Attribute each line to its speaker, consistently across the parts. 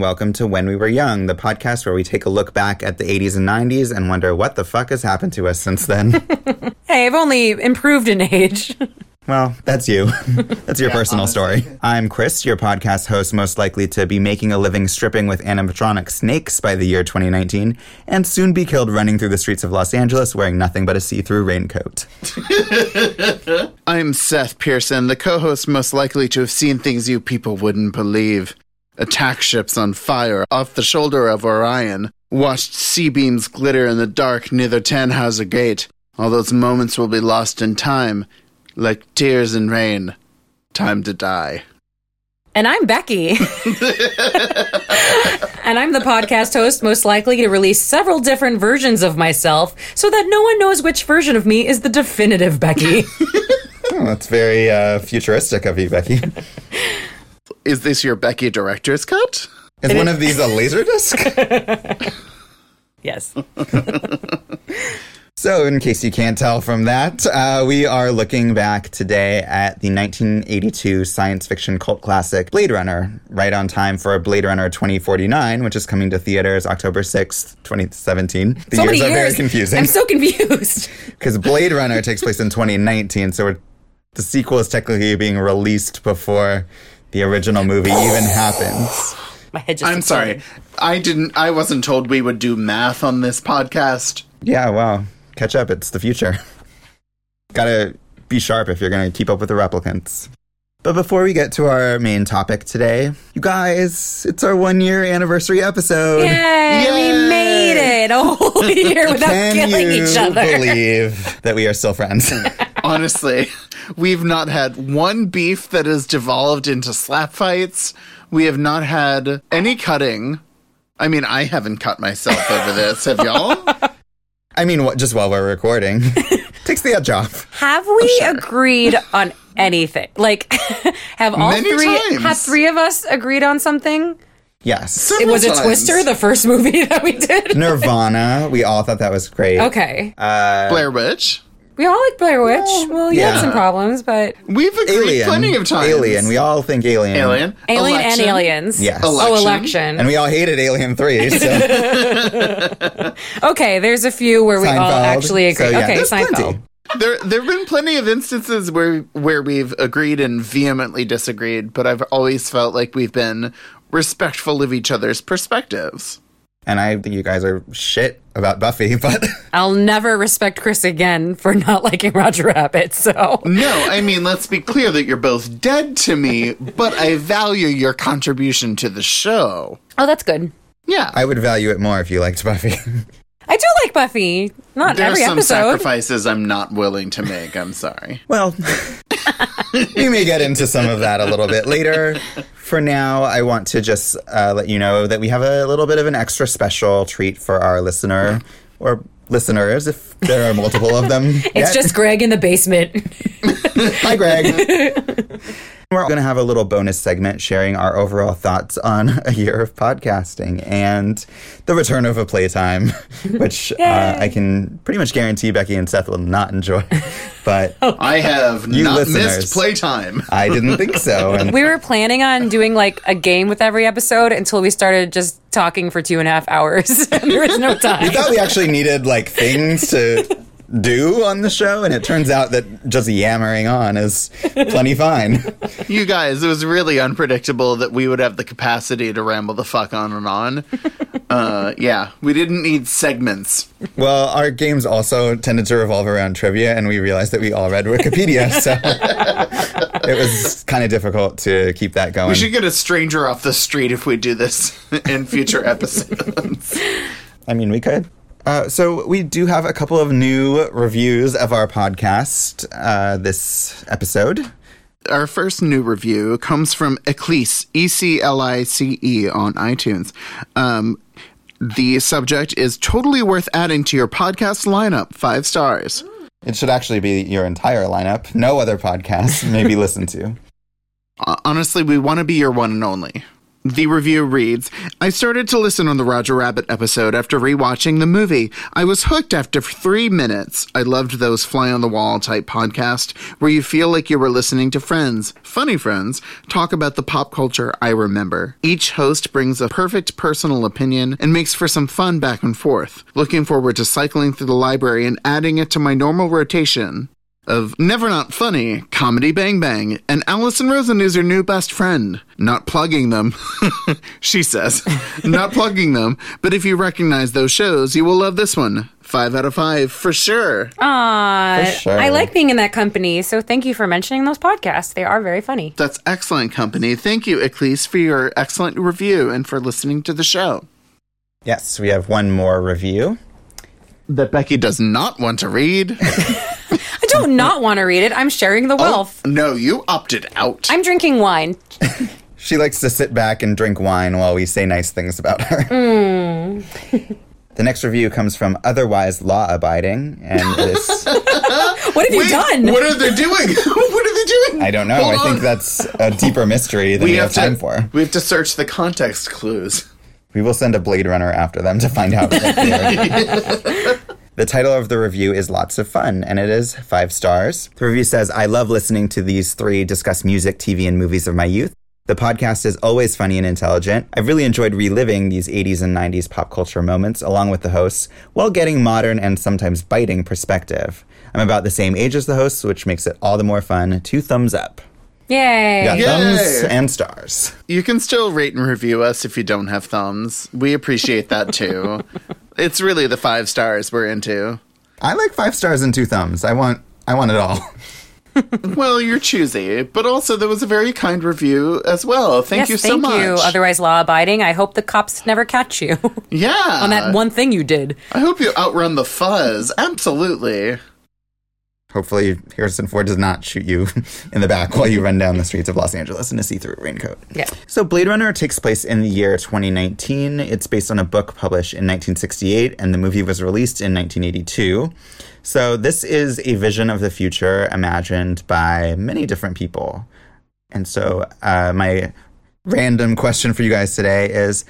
Speaker 1: Hello, and welcome to When We Were Young, the podcast where we take a look back at the 80s and 90s and wonder what the fuck has happened to us since then.
Speaker 2: Hey, I've only improved in age.
Speaker 1: well, that's you. That's your personal story. I'm Chris, your podcast host, most likely to be making a living stripping with animatronic snakes by the year 2019, and soon be killed running through the streets of Los Angeles wearing nothing but a see through raincoat.
Speaker 3: I'm Seth Pearson, the co host most likely to have seen things you people wouldn't believe. Attack ships on fire off the shoulder of Orion, watched C-beams glitter in the dark near the Tannhauser Gate. All those moments will be lost in time, like tears in rain. Time to die.
Speaker 2: And I'm Becky. and I'm the podcast host most likely to release several different versions of myself so that no one knows which version of me is the definitive Becky.
Speaker 1: Oh, that's very uh, futuristic of you, Becky.
Speaker 3: Is this your Becky director's cut?
Speaker 1: Is one of these a laser disc?
Speaker 2: yes.
Speaker 1: So, in case you can't tell from that, uh, we are looking back today at the 1982 science fiction cult classic Blade Runner, right on time for Blade Runner 2049, which is coming to theaters October 6th, 2017. The
Speaker 2: So
Speaker 1: years
Speaker 2: many
Speaker 1: are very
Speaker 2: years.
Speaker 1: confusing
Speaker 2: I'm so confused.
Speaker 1: because Blade Runner takes place in 2019, so we're, the sequel is technically being released before the original movie even happens.
Speaker 2: My head just
Speaker 3: I'm sorry. I didn't I wasn't told we would do math on this podcast.
Speaker 1: Yeah, wow. Catch up. It's the future. Gotta be sharp if you're gonna keep up with the replicants. But before we get to our main topic today, you guys, it's our one year anniversary episode.
Speaker 2: Yay, we made it a whole year without
Speaker 1: Can
Speaker 2: killing
Speaker 1: you
Speaker 2: each other.
Speaker 1: believe that we are still friends?
Speaker 3: Honestly, we've not had one beef that has devolved into slap fights. We have not had any cutting. I mean, I haven't cut myself over this. Have y'all?
Speaker 1: I mean, what, just while we're recording. Takes the edge off.
Speaker 2: Have we agreed on anything? Like, have all
Speaker 3: Many
Speaker 2: three
Speaker 3: times.
Speaker 2: have three of us agreed on something?
Speaker 1: Yes.
Speaker 2: It was it
Speaker 3: times.
Speaker 2: Twister, the first movie that we did.
Speaker 1: Nirvana. We all thought that was great.
Speaker 2: Okay, Uh,
Speaker 3: Blair Witch.
Speaker 2: We all like Blair Witch. Well, you
Speaker 1: yeah.
Speaker 2: had some problems, but
Speaker 3: We've agreed
Speaker 1: Alien.
Speaker 3: plenty of times.
Speaker 1: Alien. We all think Alien.
Speaker 3: Alien.
Speaker 2: Alien
Speaker 3: Election.
Speaker 2: and Aliens.
Speaker 1: Yes. Election.
Speaker 2: Oh,
Speaker 3: Election.
Speaker 2: election.
Speaker 1: And we all hated Alien 3. So.
Speaker 2: okay, there's a few where we all actually agree.
Speaker 1: So, yeah,
Speaker 2: okay,
Speaker 1: there's
Speaker 2: Seinfeld.
Speaker 1: plenty.
Speaker 3: There, there have been plenty of instances where where we've agreed and vehemently disagreed, but I've always felt like we've been respectful of each other's perspectives.
Speaker 1: And I think you guys are shit about Buffy, but
Speaker 2: I'll never respect Chris again for not liking Roger Rabbit. So
Speaker 3: No, I mean, let's be clear that you're both dead to me, but I value your contribution to the show.
Speaker 2: oh, that's good.
Speaker 3: Yeah,
Speaker 1: I would value it more if you liked Buffy.
Speaker 2: I do like Buffy. Not
Speaker 3: there's
Speaker 2: every
Speaker 3: some
Speaker 2: episode.
Speaker 3: sacrifices I'm not willing to make. I'm sorry.
Speaker 1: well, we may get into some of that a little bit later. For now, I want to just uh, let you know that we have a little bit of an extra special treat for our listener or listeners, if there are multiple of them.
Speaker 2: It's
Speaker 1: yet.
Speaker 2: just Greg in the basement.
Speaker 1: Hi, Greg. We're going to have a little bonus segment sharing our overall thoughts on a year of podcasting and the return of a playtime, which uh, I can pretty much guarantee Becky and Seth will not enjoy. But
Speaker 3: I have
Speaker 1: You
Speaker 3: not
Speaker 1: listeners.
Speaker 3: missed playtime.
Speaker 1: I didn't think so. And
Speaker 2: we were planning on doing like a game with every episode until we started just talking for two and a half hours. and there was no time.
Speaker 1: I thought we actually needed like things to do on the show, and it turns out that just yammering on is plenty fine.
Speaker 3: You guys, it was really unpredictable that we would have the capacity to ramble the fuck on and on. Uh, yeah, we didn't need segments.
Speaker 1: Well, our games also tended to revolve around trivia, and we realized that we all read Wikipedia, so it was kind of difficult to keep that going.
Speaker 3: We should get a stranger off the street if we do this in future episodes.
Speaker 1: I mean, we could. Uh, so we do have a couple of new reviews of our podcast uh, this episode.
Speaker 3: Our first new review comes from Eclice, E C L I C E, on iTunes. Um, the subject is totally worth adding to your podcast lineup. Five stars.
Speaker 1: It should actually be your entire lineup. No other podcast may be listened to.
Speaker 3: Honestly, we want to be your one and only. The review reads I started to listen on the Roger Rabbit episode after rewatching the movie. I was hooked after three minutes. I loved those fly on the wall type podcasts where you feel like you were listening to friends, funny friends, talk about the pop culture I remember. Each host brings a perfect personal opinion and makes for some fun back and forth. Looking forward to cycling through the library and adding it to my normal rotation of Never Not Funny, Comedy Bang Bang, and Allison Rosen is your new best friend. Not plugging them, she says. Not plugging them, but if you recognize those shows, you will love this one. Five out of five, for sure.
Speaker 2: Aw,
Speaker 1: For sure.
Speaker 2: I like being in that company, so thank you for mentioning those podcasts. They are very funny.
Speaker 3: That's excellent company. Thank you, Eclice, for your excellent review and for listening to the show.
Speaker 1: Yes, we have one more review.
Speaker 3: That Becky does not want to read.
Speaker 2: I don't not want to read it. I'm sharing the oh, wealth.
Speaker 3: no, you opted out.
Speaker 2: I'm drinking wine.
Speaker 1: She likes to sit back and drink wine while we say nice things about her. Hmm. the next review comes from Otherwise Law Abiding, and this.
Speaker 2: What have you done?
Speaker 3: What are they doing? what are they doing?
Speaker 1: I don't know.
Speaker 3: Hold
Speaker 1: I think that's a deeper mystery than we, have, time
Speaker 3: to,
Speaker 1: for.
Speaker 3: We have to search the context clues.
Speaker 1: We will send a Blade Runner after them to find out. What they are. the title of the review is Lots of Fun, and it is five stars. The review says, I love listening to these three discuss music, TV, and movies of my youth. The podcast is always funny and intelligent. I've really enjoyed reliving these 80s and 90s pop culture moments along with the hosts while getting modern and sometimes biting perspective. I'm about the same age as the hosts, which makes it all the more fun. Two thumbs up.
Speaker 2: Yay.
Speaker 1: Yeah,
Speaker 3: Yay.
Speaker 1: thumbs and stars.
Speaker 3: You can still rate and review us if you don't have thumbs. We appreciate that too. it's really the five stars we're into.
Speaker 1: I like five stars and two thumbs. I want I want it all.
Speaker 3: Well, you're choosy, but also there was a very kind review as well. Thank
Speaker 2: yes,
Speaker 3: you so
Speaker 2: thank
Speaker 3: much.
Speaker 2: you. Otherwise, law abiding. I hope the cops never catch you
Speaker 3: yeah.
Speaker 2: on that one thing you did.
Speaker 3: I hope you outrun the fuzz. Absolutely.
Speaker 1: Hopefully, Harrison Ford does not shoot you in the back while you run down the streets of Los Angeles in a see through raincoat.
Speaker 2: Yeah.
Speaker 1: So, Blade Runner takes place in the year 2019. It's based on a book published in 1968, and the movie was released in 1982. So, this is a vision of the future imagined by many different people. And so, uh, my random question for you guys today is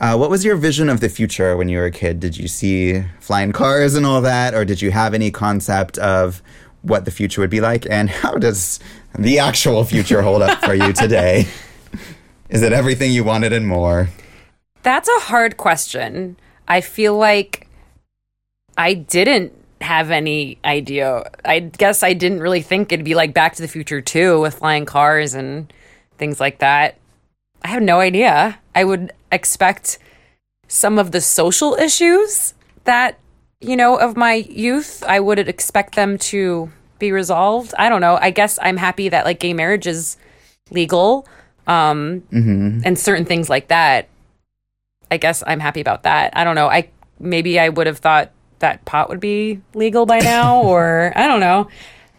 Speaker 1: uh, what was your vision of the future when you were a kid? Did you see flying cars and all that, or did you have any concept of what the future would be like? And how does the actual future hold up for you today? Is it everything you wanted and more?
Speaker 2: That's a hard question. I feel like I didn't have any idea. I guess I didn't really think it'd be like Back to the Future 2 with flying cars and things like that. I have no idea. I would expect some of the social issues that, you know, of my youth, I would expect them to be resolved. I don't know. I guess I'm happy that like gay marriage is legal um and certain things like that. I guess I'm happy about that. I don't know. I maybe I would have thought that pot would be legal by now or I don't know.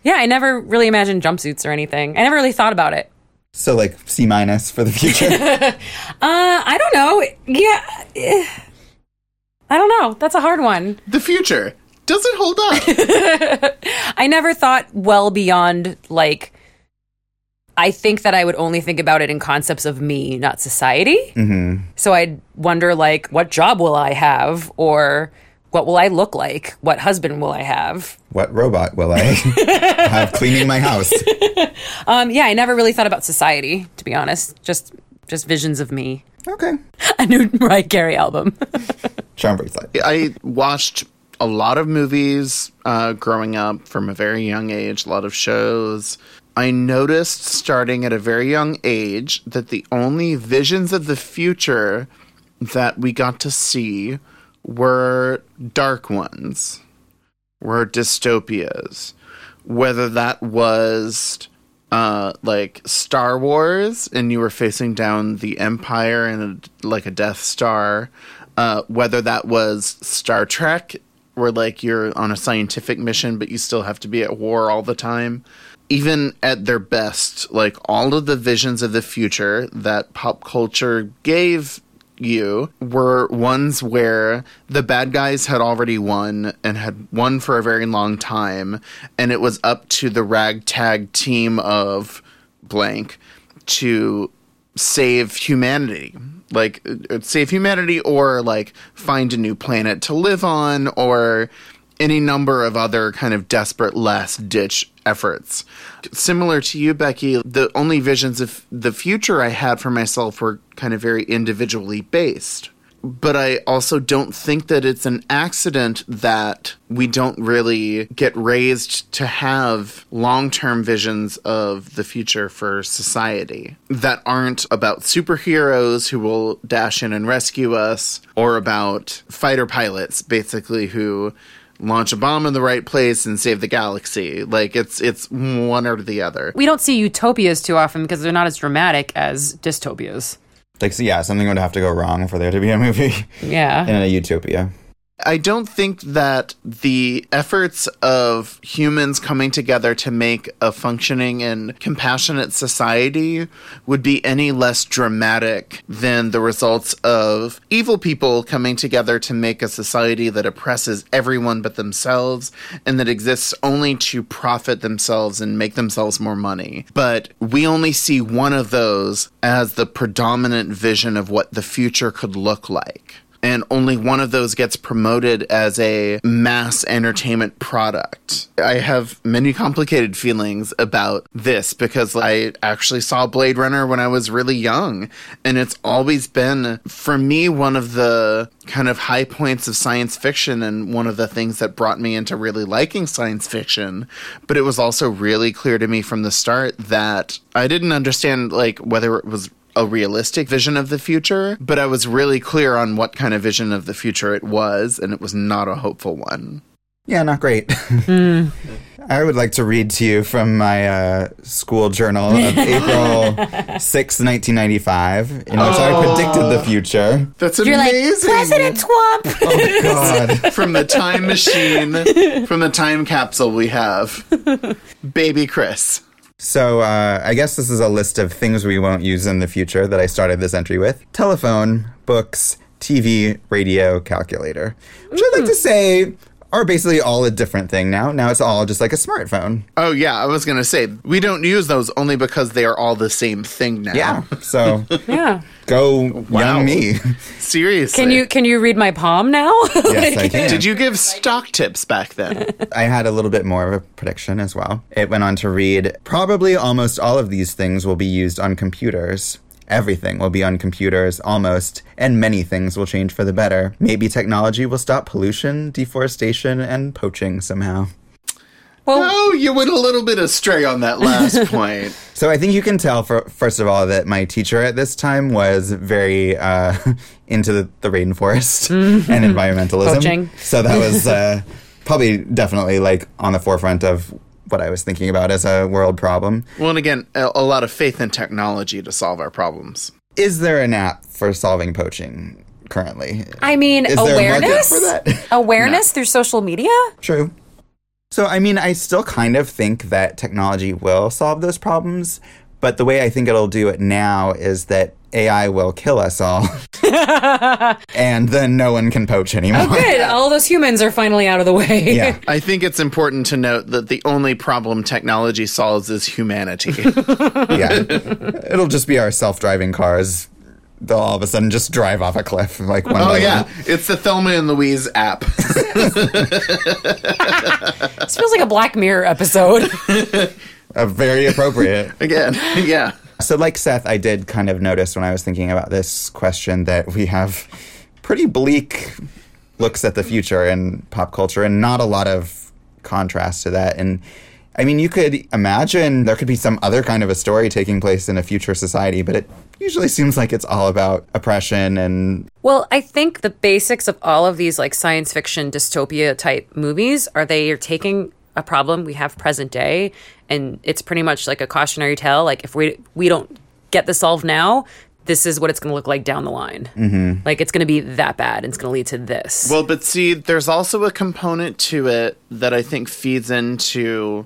Speaker 2: Yeah, I never really imagined jumpsuits or anything. I never really thought about it.
Speaker 1: So, like C minus for the future.
Speaker 2: Uh, I don't know. Yeah. eh. I don't know. That's a hard one.
Speaker 3: The future. Does it hold up?
Speaker 2: I never thought well beyond like I think that I would only think about it in concepts of me, not society. Mm-hmm. So I'd wonder like what job will I have or what will I look like? What husband will I have?
Speaker 1: what robot will I have cleaning my house?
Speaker 2: Um, yeah, I never really thought about society, to be honest. Just just visions of me.
Speaker 1: Okay.
Speaker 2: A new Mariah Carey album.
Speaker 1: Charm bracelet.
Speaker 3: I watched a lot of movies uh, growing up from a very young age, a lot of shows. I noticed starting at a very young age that the only visions of the future that we got to see were dark ones, were dystopias. Whether that was uh, like Star Wars and you were facing down the Empire and like a Death Star, uh, whether that was Star Trek, where like you're on a scientific mission but you still have to be at war all the time. Even at their best, like all of the visions of the future that pop culture gave you were ones where the bad guys had already won and had won for a very long time, and it was up to the ragtag team of blank to save humanity. Like, uh, save humanity or like find a new planet to live on or any number of other kind of desperate last ditch efforts. Similar to you, Becky, the only visions of the future I had for myself were kind of very individually based but I also don't think that it's an accident that we don't really get raised to have long term visions of the future for society that aren't about superheroes who will dash in and rescue us or about fighter pilots, basically, who launch a bomb in the right place and save the galaxy. Like it's it's one or the other.
Speaker 2: We don't see utopias too often because they're not as dramatic as dystopias.
Speaker 1: Like, so yeah, something would have to go wrong for there to be a movie
Speaker 2: Yeah.
Speaker 1: in a utopia.
Speaker 3: I don't think that the efforts of humans coming together to make a functioning and compassionate society would be any less dramatic than the results of evil people coming together to make a society that oppresses everyone but themselves and that exists only to profit themselves and make themselves more money. But we only see one of those as the predominant vision of what the future could look like and only one of those gets promoted as a mass entertainment product. I have many complicated feelings about this because I actually saw Blade Runner when I was really young, and it's always been, for me, one of the kind of high points of science fiction and one of the things that brought me into really liking science fiction. But it was also really clear to me from the start that I didn't understand like whether it was a realistic vision of the future, but I was really clear on what kind of vision of the future it was, and it was not a hopeful one.
Speaker 1: Yeah, not great. I would like to read to you from my uh, school journal of April 6, 1995, in which I predicted the future.
Speaker 3: That's
Speaker 2: You're like
Speaker 3: amazing.
Speaker 2: President Swamp.
Speaker 1: Oh, God.
Speaker 3: from the time machine, from the time capsule we have. Baby Chris.
Speaker 1: So, uh, I guess this is a list of things we won't use in the future that I started this entry with telephone, books, TV, radio, calculator. Which I'd like to say are basically all a different thing now. Now it's all just like a smartphone.
Speaker 3: Oh, yeah, I was going to say, we don't use those only because they are all the same thing now.
Speaker 1: Yeah. So,
Speaker 2: yeah.
Speaker 1: go
Speaker 3: Wow.
Speaker 1: young me.
Speaker 3: Seriously.
Speaker 2: Can you can you read my palm now?
Speaker 1: yes, I can.
Speaker 3: Did you give stock tips back then?
Speaker 1: I had a little bit more of a prediction as well. It went on to read Probably almost all of these things will be used on computers. Everything will be on computers, almost, and many things will change for the better. Maybe technology will stop pollution, deforestation, and poaching somehow.
Speaker 2: well,
Speaker 3: oh, you went a little bit astray on that last point.
Speaker 1: So I think you can tell, for, first of all, that my teacher at this time was very uh, into the, the rainforest and environmentalism.
Speaker 2: Poaching.
Speaker 1: So that was uh, probably definitely like on the forefront of what I was thinking about as a world problem.
Speaker 3: Well, and again, a, a lot of faith in technology to solve our problems.
Speaker 1: Is there an app for solving poaching currently?
Speaker 2: I mean,
Speaker 1: Is there a
Speaker 2: awareness.
Speaker 1: for that?
Speaker 2: Awareness through social media.
Speaker 1: True. So, I mean, I still kind of think that technology will solve those problems, but the way I think it'll do it now is that AI will kill us all. and then no one can poach anymore.
Speaker 2: Oh, Good. All those humans are finally out of the way.
Speaker 1: Yeah.
Speaker 3: I think it's important to note that the only problem technology solves is humanity.
Speaker 1: yeah. It'll just be our self driving cars. They'll all of a sudden just drive off a cliff like one
Speaker 3: oh,
Speaker 1: by
Speaker 3: yeah.
Speaker 1: one.
Speaker 3: It's the Thelma and Louise app.
Speaker 2: This feels like a Black Mirror episode.
Speaker 1: Uh, very appropriate.
Speaker 3: Again, yeah.
Speaker 1: So, like Seth, I did kind of notice when I was thinking about this question that we have pretty bleak looks at the future in pop culture and not a lot of contrast to that. And I mean, you could imagine there could be some other kind of a story taking place in a future society, but it usually seems like it's all about oppression and
Speaker 2: Well, I think the basics of all of these like science fiction dystopia type movies are they are taking a problem we have present day and it's pretty much like a cautionary tale like if we we don't get this solved now this is what it's going to look like down the line mm-hmm. like it's going to be that bad and it's going to lead to this
Speaker 3: Well, but see, there's also a component to it that I think feeds into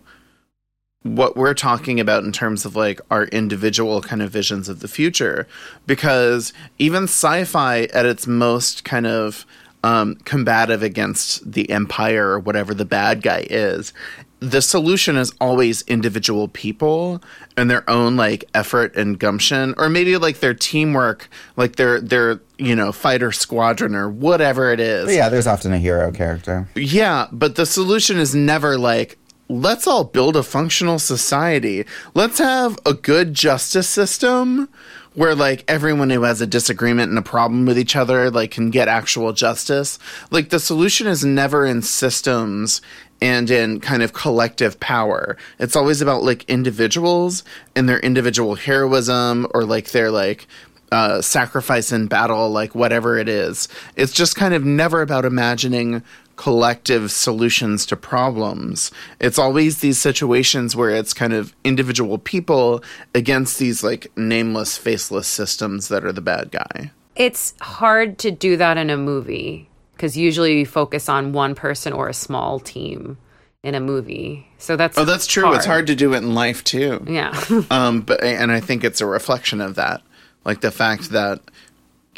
Speaker 3: what we're talking about in terms of like our individual kind of visions of the future. Because even sci fi at its most kind of um, combative against the empire or whatever the bad guy is, the solution is always individual people and their own like effort and gumption or maybe like their teamwork like their their you know fighter squadron or whatever it is
Speaker 1: But yeah, there's often a hero character.
Speaker 3: yeah, but the solution is never like, let's all build a functional society. Let's have a good justice system where like everyone who has a disagreement and a problem with each other like can get actual justice. Like the solution is never in systems and in kind of collective power. It's always about like individuals and their individual heroism or like their like uh, sacrifice in battle, like whatever it is. It's just kind of never about imagining collective solutions to problems. It's always these situations where it's kind of individual people against these like nameless, faceless systems that are the bad guy.
Speaker 2: It's hard to do that in a movie because usually you focus on one person or a small team in a movie. So that's
Speaker 3: Oh, that's true. It's hard to do it in life too.
Speaker 2: Yeah.
Speaker 3: Um, but and I think it's a reflection of that, like the fact that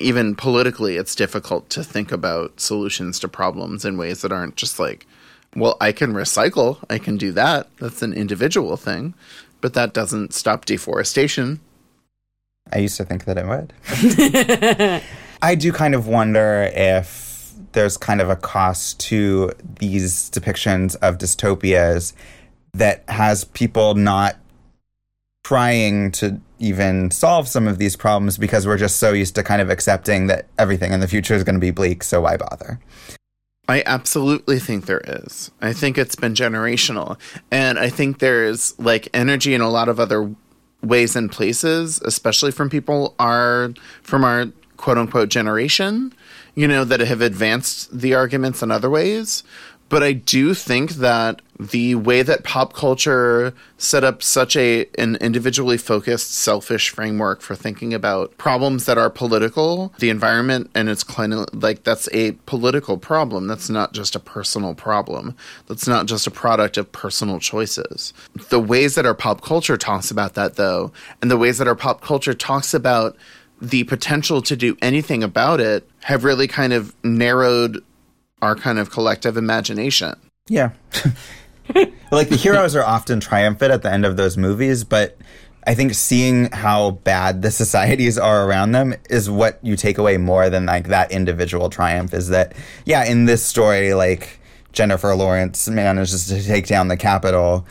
Speaker 3: even politically, it's difficult to think about solutions to problems in ways that aren't just like, well, I can recycle, I can do that. That's an individual thing, but that doesn't stop deforestation.
Speaker 1: I used to think that it would. I do kind of wonder if there's kind of a cost to these depictions of dystopias that has people not trying to even solve some of these problems because we're just so used to kind of accepting that everything in the future is going to be bleak, so why bother?
Speaker 3: I absolutely think there is. I think it's been generational. And I think there's like energy in a lot of other ways and places, especially from people are from our quote unquote generation, you know, that have advanced the arguments in other ways. But I do think that the way that pop culture set up such a an individually focused, selfish framework for thinking about problems that are political, the environment and its climate, like that's a political problem. That's not just a personal problem. That's not just a product of personal choices. The ways that our pop culture talks about that, though, and the ways that our pop culture talks about the potential to do anything about it have really kind of narrowed our kind of collective imagination.
Speaker 1: Yeah. like the heroes are often triumphant at the end of those movies, but I think seeing how bad the societies are around them is what you take away more than like that individual triumph is that yeah, in this story like Jennifer Lawrence manages to take down the Capitol,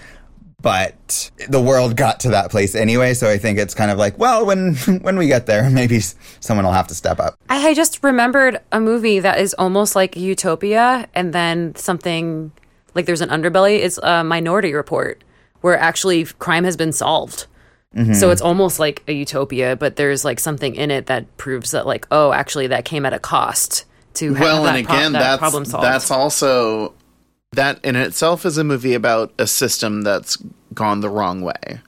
Speaker 1: but the world got to that place anyway, so I think it's kind of like, well, when when we get there, maybe someone will have to step up.
Speaker 2: I just remembered a movie that is almost like Utopia, and then something like there's an underbelly. It's a Minority Report, where actually crime has been solved.
Speaker 3: Mm-hmm.
Speaker 2: So it's almost like a utopia, but there's like something in it that proves that, like, oh, actually, that came at a cost to have
Speaker 3: well,
Speaker 2: that,
Speaker 3: and
Speaker 2: pro-
Speaker 3: again,
Speaker 2: that
Speaker 3: that's
Speaker 2: problem solved.
Speaker 3: that's also that in itself is a movie about a system that's gone the wrong way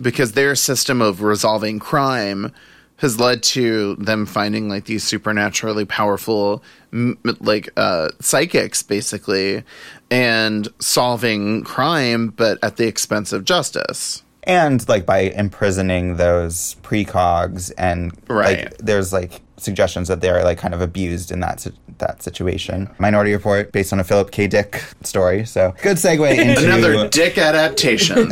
Speaker 3: because their system of resolving crime has led to them finding like these supernaturally powerful like uh psychics basically and solving crime but at the expense of justice
Speaker 1: and like by imprisoning those precogs and
Speaker 3: Right.
Speaker 1: like there's like suggestions that they're like kind of abused in that that situation. Minority Report based on a Philip K. Dick story, so good segue into
Speaker 3: another dick adaptation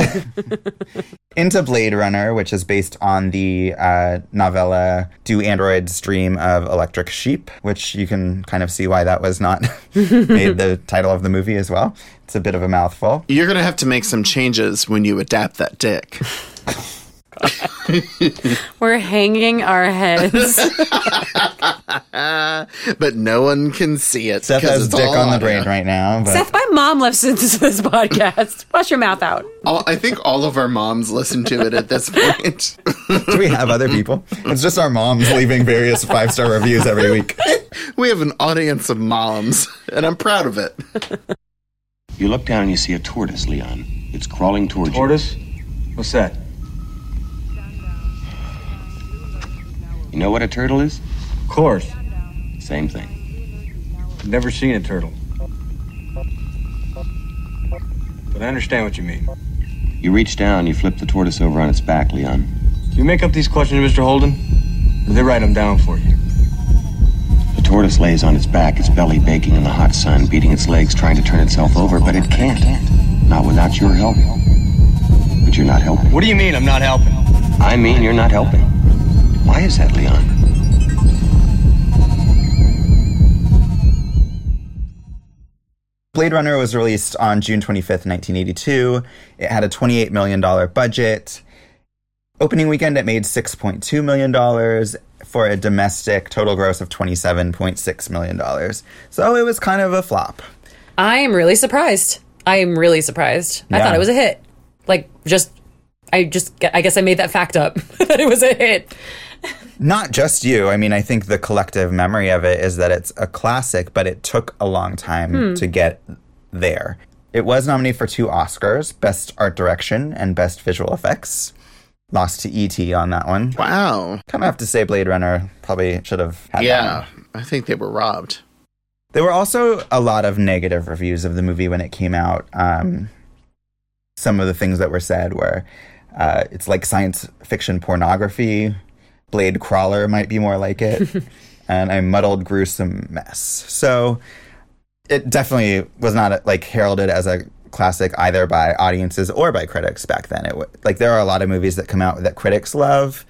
Speaker 1: into Blade Runner, which is based on the uh, novella "Do Androids Dream of Electric Sheep," which you can kind of see why that was not made the title of the movie as well. It's a bit of a mouthful.
Speaker 3: you're gonna have to make some changes when you adapt that dick
Speaker 2: We're hanging our heads.
Speaker 3: but no one can see it
Speaker 1: Seth
Speaker 3: 'cause
Speaker 1: has
Speaker 3: it's
Speaker 1: dick on the brain right now, but
Speaker 2: Seth, my mom listens to this podcast. Wash your mouth out.
Speaker 3: All, I think all of our moms listen to it at this point.
Speaker 1: do we have other people? It's just our moms leaving various five star reviews every week.
Speaker 3: we have an audience of moms, and I'm proud of it.
Speaker 4: You look down and you see a tortoise, Leon. It's crawling towards you.
Speaker 5: Tortoise? What's that?
Speaker 4: You. Know what a turtle is?
Speaker 5: Of course.
Speaker 4: Same thing.
Speaker 5: Never seen a turtle. But I understand what you mean.
Speaker 4: You reach down, you flip the tortoise over on its back, Leon.
Speaker 5: Do you make up these questions, Mr. Holden? Or they write them down for you?
Speaker 4: The tortoise lays on its back, its belly baking in the hot sun, beating its legs, trying to turn itself over, but it can't. Not without your help. But you're not helping.
Speaker 5: What do you mean I'm not helping?
Speaker 4: I mean, you're not helping. Why is that, Leon?
Speaker 1: Blade Runner was released on June 25th, 1982. It had a $28 million budget. Opening weekend, it made $6.2 million for a domestic total gross of $27.6 million. So it was kind of a flop.
Speaker 2: I am really surprised. I am really surprised. I thought it was a hit. Like, just, I just, I guess I made that fact up that it was a hit.
Speaker 1: Not just you. I mean, I think the collective memory of it is that it's a classic, but it took a long time to get there. It was nominated for two Oscars Best Art Direction and Best Visual Effects. Lost to E.T. on that one.
Speaker 3: Wow.
Speaker 1: Kind of have to say Blade Runner probably should have had that
Speaker 3: Yeah. I think they were robbed.
Speaker 1: There were also a lot of negative reviews of the movie when it came out. Um, some of the things that were said were uh, it's like science fiction pornography. Blade Crawler might be more like it, and a muddled, gruesome mess. So it definitely was not like heralded as a classic either by audiences or by critics back then. It w- like there are a lot of movies that come out that critics love,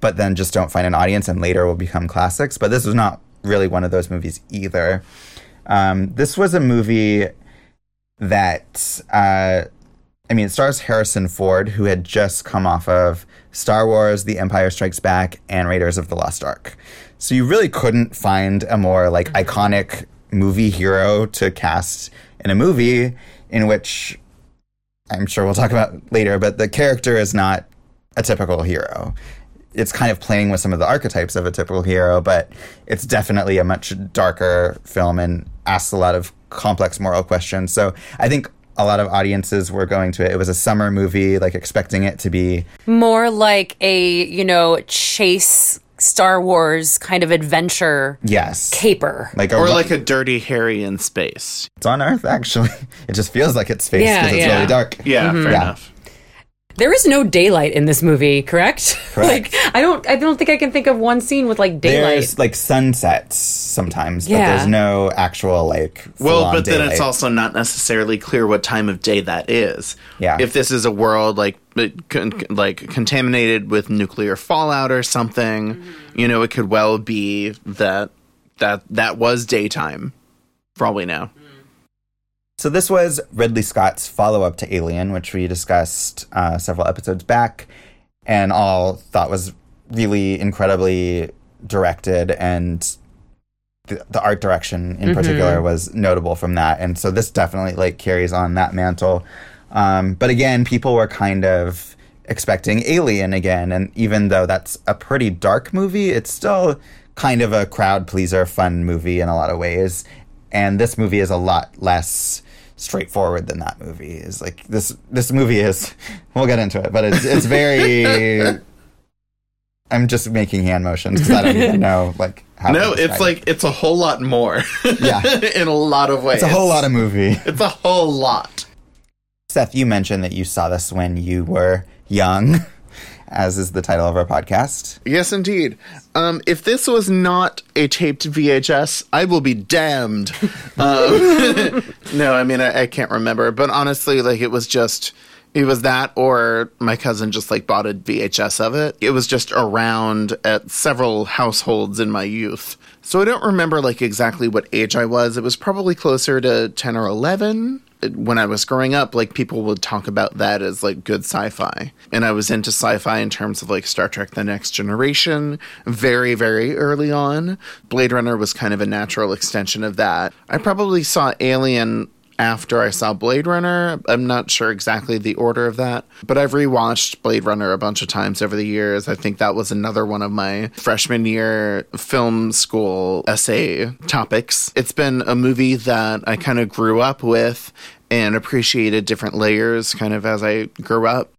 Speaker 1: but then just don't find an audience and later will become classics. But this was not really one of those movies either. Um, this was a movie that, uh, I mean, it stars Harrison Ford, who had just come off of Star Wars, The Empire Strikes Back, and Raiders of the Lost Ark. So you really couldn't find a more like mm-hmm. iconic movie hero to cast in a movie in which I'm sure we'll talk about later, but the character is not a typical hero. It's kind of playing with some of the archetypes of a typical hero, but it's definitely a much darker film and asks a lot of complex moral questions. So I think a lot of audiences were going to it. It was a summer movie, like expecting it to be
Speaker 2: More like a, you know, chase Star Wars kind of adventure
Speaker 1: yes,
Speaker 2: caper.
Speaker 1: like a,
Speaker 3: Or like a dirty Harry in space.
Speaker 1: it's on Earth. Actually, it just feels like it's space
Speaker 2: Yeah,
Speaker 1: because it's
Speaker 2: yeah.
Speaker 1: really dark.
Speaker 3: Yeah, fair
Speaker 1: Yeah.
Speaker 3: enough.
Speaker 2: There is no daylight in this movie, correct?
Speaker 1: Correct.
Speaker 2: like I don't I don't think I can think of one scene with like daylight.
Speaker 1: There's like sunsets sometimes, but there's no actual like.
Speaker 3: Well,
Speaker 1: full-on
Speaker 3: but then it's also not necessarily clear what time of day that is.
Speaker 1: Yeah.
Speaker 3: If this is a world like it con- like contaminated with nuclear fallout or something, you know, it could well be that that that was daytime. For all we know.
Speaker 1: So this was Ridley Scott's follow-up to Alien, which we discussed uh, several episodes back, and all thought was really incredibly directed, and the, the art direction in particular was notable from that. And so this definitely like carries on that mantle. Um, but again, people were kind of expecting Alien again, and even though that's a pretty dark movie, it's still kind of a crowd pleaser, fun movie in a lot of ways. And this movie is a lot less straightforward than that movie is. Like this, this movie is. We'll get into it, but it's it's very. I'm just making hand motions because I don't even know like how.
Speaker 3: No, it's like it's a whole lot more.
Speaker 1: Yeah.
Speaker 3: in a lot of ways.
Speaker 1: it's a whole lot of movie.
Speaker 3: It's a whole lot.
Speaker 1: Seth, you mentioned that you saw this when you were young, as is the title of our podcast.
Speaker 3: Yes, indeed. Um, if this was not a taped VHS, I will be damned. Um, no, I mean I, I can't remember, but honestly, like it was just it was that, or my cousin just like bought a VHS of it. It was just around at several households in my youth, so I don't remember like exactly what age I was. It was probably closer to ten or eleven when I was growing up, like people would talk about that as like good sci-fi. And I was into sci-fi in terms of like Star Trek The Next Generation very, very early on. Blade Runner was kind of a natural extension of that. I probably saw Alien after I saw Blade Runner. I'm not sure exactly the order of that, but I've rewatched Blade Runner a bunch of times over the years. I think that was another one of my freshman year film school essay topics. It's been a movie that I kind of grew up with and appreciated different layers kind of as I grew up.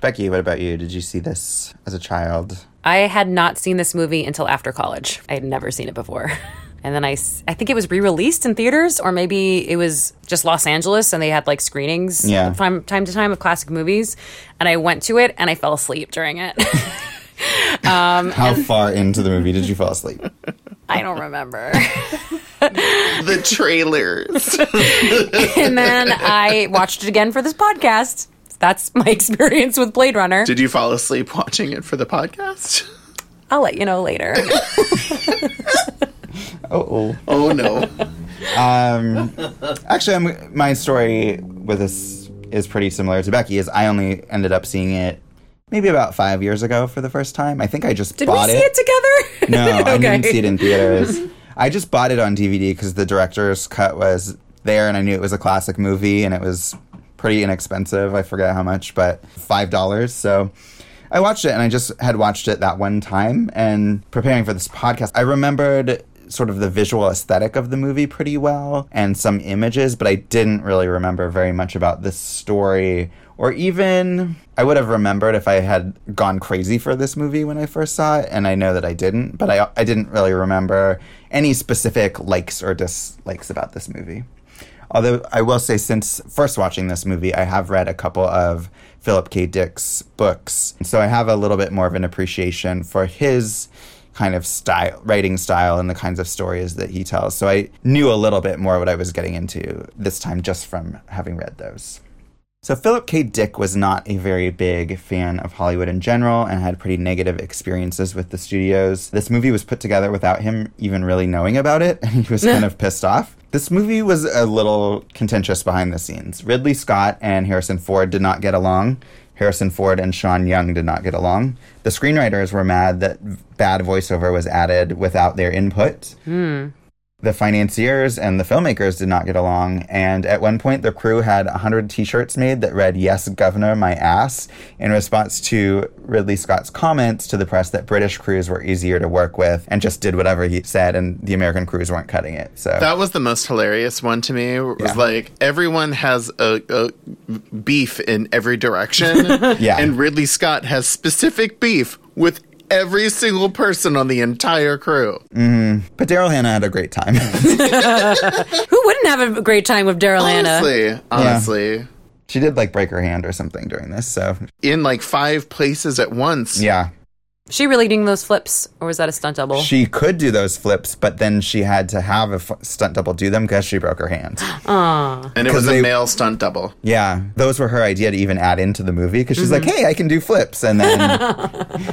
Speaker 1: Becky, what about you? Did you see this as a child?
Speaker 2: I had not seen this movie until after college. I had never seen it before. And then I, I think it was re-released in theaters, or maybe it was just Los Angeles, and they had like screenings
Speaker 1: Yeah.
Speaker 2: from time to time of classic movies. And I went to it, and I fell asleep during it.
Speaker 1: Um, How far into the movie did you fall asleep?
Speaker 2: I I don't remember.
Speaker 3: the trailers.
Speaker 2: and then I watched it again for this podcast. That's my experience with Blade Runner.
Speaker 3: Did you fall asleep watching it for the podcast?
Speaker 2: I'll let you know later.
Speaker 1: Oh,
Speaker 3: Oh no.
Speaker 1: um, actually, I'm, my story with this is pretty similar to Becky's. I only ended up seeing it maybe about five years ago for the first time. I think I just
Speaker 2: Did we
Speaker 1: bought
Speaker 2: see it together?
Speaker 1: No, I didn't see it in theaters. I just bought it on DVD because the director's cut was there, and I knew it was a classic movie, and it was pretty inexpensive. I forget how much, but five dollars. So I watched it, and I just had watched it that one time. And preparing for this podcast, I remembered sort of the visual aesthetic of the movie pretty well and some images, but I didn't really remember very much about the story or even I would have remembered if I had gone crazy for this movie when I first saw it, and I know that I didn't, but I, I didn't really remember any specific likes or dislikes about this movie. Although I will say, since first watching this movie, I have read a couple of Philip K. Dick's books, so I have a little bit more of an appreciation for his kind of style, writing style, and the kinds of stories that he tells. So I knew a little bit more what I was getting into this time just from having read those. So Philip K. Dick was not a very big fan of Hollywood in general and had pretty negative experiences with the studios. This movie was put together without him even really knowing about it, and he was kind of pissed off. This movie was a little contentious behind the scenes. Ridley Scott and Harrison Ford did not get along. Harrison Ford and Sean Young did not get along. The screenwriters were mad that bad voiceover was added without their input. Hmm. The financiers and the filmmakers did not get along, and at one point, the crew had 100 t shirts made that read, Yes, Governor, my ass, in response to Ridley Scott's comments to the press that British crews were easier to work with and just did whatever he said, and the American crews weren't cutting it. So,
Speaker 3: That was the most hilarious one to me. It was
Speaker 1: Yeah.
Speaker 3: like everyone has a, a beef in every direction.
Speaker 1: Yeah.
Speaker 3: And Ridley Scott has specific beef with every single person on the entire crew. Mm-hmm.
Speaker 1: but Daryl Hannah had a great time.
Speaker 2: Who wouldn't have a great time with Daryl Hannah?
Speaker 3: Honestly, honestly.
Speaker 1: she did like break her hand or something during this, so
Speaker 3: In like five places at once.
Speaker 1: yeah.
Speaker 2: She really doing those flips, or was that a stunt double?
Speaker 1: She could do those flips, but then she had to have a f- stunt double do them because she broke her hand.
Speaker 2: Aw.
Speaker 3: And it was
Speaker 1: 'Cause
Speaker 3: a male stunt double.
Speaker 1: Yeah, those were her idea to even add into the movie because she's like, "Hey, I can do flips," and then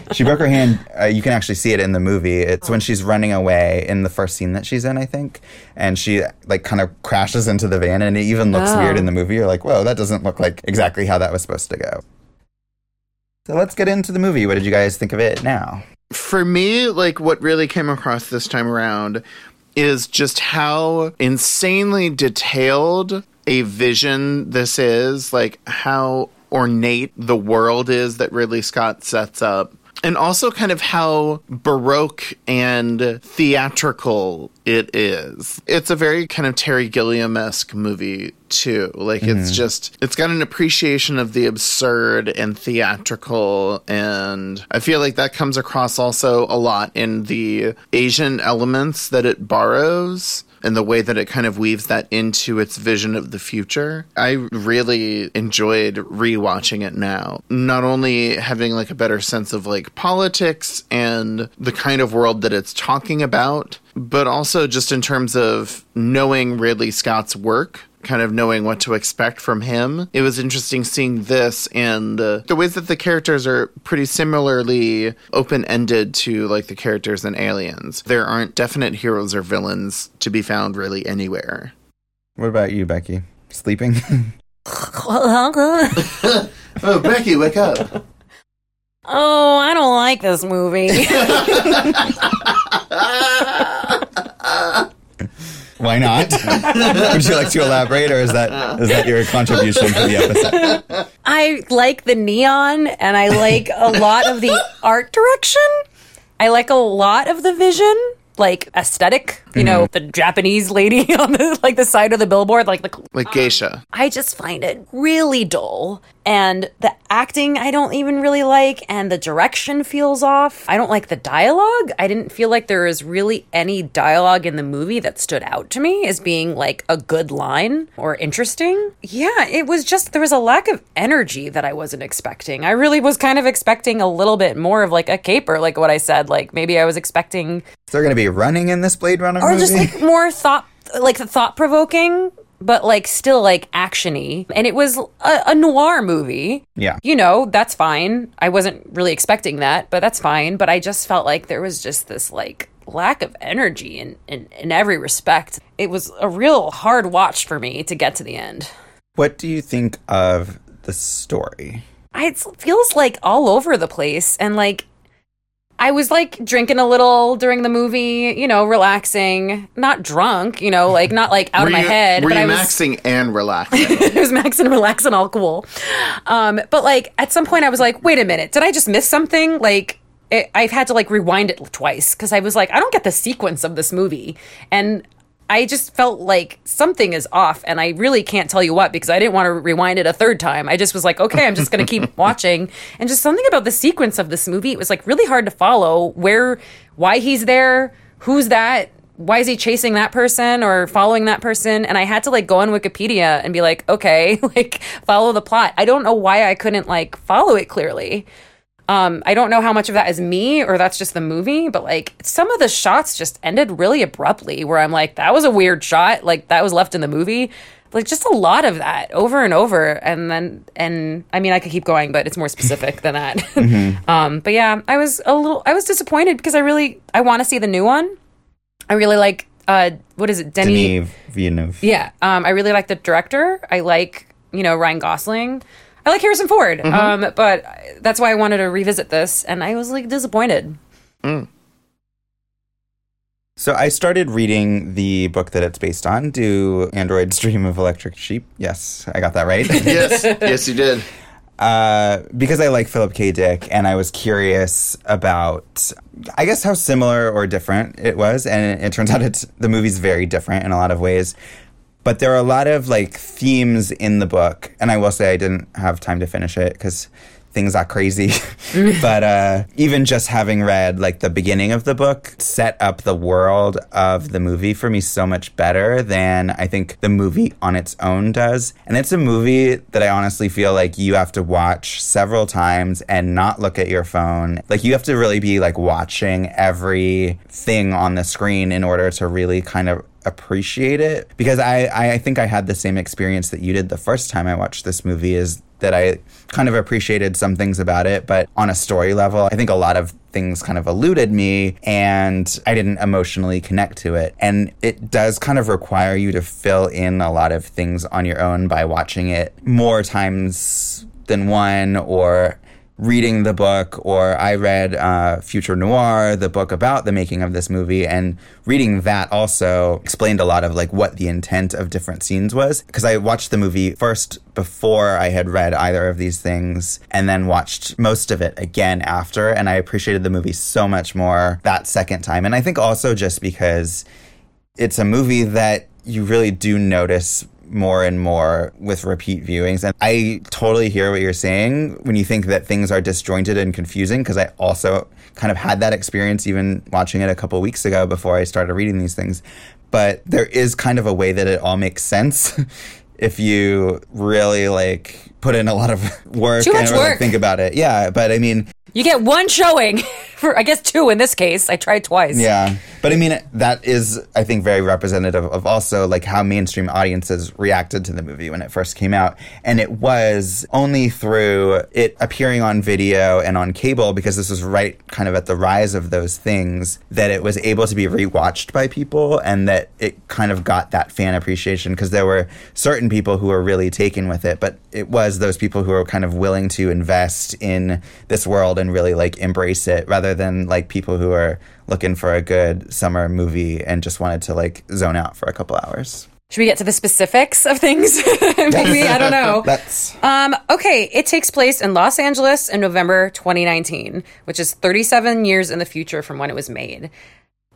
Speaker 1: she broke her hand. Uh, you can actually see it in the movie. It's when she's running away in the first scene that she's in, I think, and she like kind of crashes into the van, and it even looks
Speaker 2: Oh.
Speaker 1: weird in the movie. You're like, "Whoa, that doesn't look like exactly how that was supposed to go." So let's get into the movie. What did you guys think of it now?
Speaker 3: For me, like what really came across this time around is just how insanely detailed a vision this is, like how ornate the world is that Ridley Scott sets up. And also kind of how baroque and theatrical it is. It's a very kind of Terry Gilliam esque movie too. Like it's mm-hmm. just it's got an appreciation of the absurd and theatrical and I feel like that comes across also a lot in the Asian elements that it borrows and the way that it kind of weaves that into its vision of the future. I really enjoyed rewatching it now. Not only having like a better sense of like politics and the kind of world that it's talking about, but also just in terms of knowing Ridley Scott's work kind of knowing what to expect from him. It was interesting seeing this and uh, the ways that the characters are pretty similarly open ended to like the characters in Aliens. There aren't definite heroes or villains to be found really anywhere.
Speaker 1: What about you, Becky? Sleeping?
Speaker 2: oh,
Speaker 3: Oh, Becky, wake up.
Speaker 2: Oh, I don't like this movie.
Speaker 1: Why not? Would you like to elaborate, or is that is that your contribution to the episode?
Speaker 2: I like the neon and I like a lot of the art direction. I like a lot of the vision, like aesthetic you know, mm-hmm. the Japanese lady on the like the side of the billboard, like the
Speaker 3: Like um, geisha.
Speaker 2: I just find it really dull. And the acting I don't even really like, and the direction feels off. I don't like the dialogue. I didn't feel like there was really any dialogue in the movie that stood out to me as being like a good line or interesting. Yeah, it was just, there was a lack of energy that I wasn't expecting. I really was kind of expecting a little bit more of like a caper, like what I said. Like maybe I was expecting
Speaker 1: Is there going to be running in this Blade Runner
Speaker 2: or
Speaker 1: movie?
Speaker 2: just like more thought like thought provoking but like still like actiony. And it was a, a noir movie.
Speaker 1: Yeah.
Speaker 2: you know that's fine. I wasn't really expecting that but that's fine. But i just felt like there was just this like lack of energy in, in in every respect. It was a real hard watch for me to get to the end.
Speaker 1: What do you think of the story?
Speaker 2: It feels like all over the place. And like I was like drinking a little during the movie, you know, relaxing, not drunk, you know, like not like out
Speaker 3: were
Speaker 2: of my
Speaker 3: you,
Speaker 2: head,
Speaker 3: Were
Speaker 2: but
Speaker 3: you
Speaker 2: I was
Speaker 3: maxing and relaxing?
Speaker 2: it was max and relax and all cool. Um, but like at some point I was like, wait a minute, did I just miss something? Like it, I've had to like rewind it twice because I was like, I don't get the sequence of this movie, and I just felt like something is off, and I really can't tell you what because I didn't want to rewind it a third time. I just was like, okay, I'm just going to keep watching, and just something about the sequence of this movie. It was like really hard to follow where, why he's there, who's that, why is he chasing that person or following that person? And I had to like go on Wikipedia and be like, okay, like follow the plot. I don't know why I couldn't like follow it clearly. Um, I don't know how much of that is me or that's just the movie, but like some of the shots just ended really abruptly where I'm like, that was a weird shot. Like that was left in the movie. Like just a lot of that over and over. And then, and I mean, I could keep going, but it's more specific than that. um, but yeah, I was a little, I was disappointed because I really, I want to see the new one. I really like, uh, what is it? Denny.
Speaker 1: Denis Villeneuve.
Speaker 2: Yeah. Um, I really like the director. I like, you know, Ryan Gosling. I like Harrison Ford. Um, but that's why I wanted to revisit this, and I was like disappointed.
Speaker 1: So I started reading the book that it's based on. Do androids dream of electric sheep? Yes, I got that right.
Speaker 3: yes, yes, you did.
Speaker 1: uh, because I like Philip K. Dick, and I was curious about, I guess, how similar or different it was. And it, it turns out it's the movie's very different in a lot of ways. But there are a lot of like themes in the book, and I will say I didn't have time to finish it because things are crazy. but uh, even just having read like the beginning of the book set up the world of the movie for me so much better than I think the movie on its own does. And it's a movie that I honestly feel like you have to watch several times and not look at your phone. Like you have to really be like watching every thing on the screen in order to really kind of appreciate it because I, I think I had the same experience that you did the first time I watched this movie is that I kind of appreciated some things about it, but on a story level, I think a lot of things kind of eluded me and I didn't emotionally connect to it. And it does kind of require you to fill in a lot of things on your own by watching it more times than one or reading the book, or I read uh, Future Noir, the book about the making of this movie, and reading that also explained a lot of like what the intent of different scenes was. Because I watched the movie first before I had read either of these things, and then watched most of it again after, and I appreciated the movie so much more that second time. And I think also just because it's a movie that you really do notice more and more with repeat viewings. And I totally hear what you're saying when you think that things are disjointed and confusing, because I also kind of had that experience even watching it a couple weeks ago before I started reading these things. But there is kind of a way that it all makes sense if you really like put in a lot of work
Speaker 2: Too much
Speaker 1: and really
Speaker 2: work.
Speaker 1: think about it. Yeah. But I mean,
Speaker 2: You get one showing, for I guess two in this case. I tried twice.
Speaker 1: Yeah. But I mean, that is, I think, very representative of also like how mainstream audiences reacted to the movie when it first came out. And it was only through it appearing on video and on cable, because this was right kind of at the rise of those things, that it was able to be rewatched by people and that it kind of got that fan appreciation because there were certain people who were really taken with it, but it was those people who were kind of willing to invest in this world and really like embrace it rather than like people who are looking for a good summer movie and just wanted to like zone out for a couple hours.
Speaker 2: Should we get to the specifics of things? Maybe I don't know.
Speaker 1: That's
Speaker 2: Um, okay, it takes place in Los Angeles in November 2019, which is 37 years in the future from when it was made.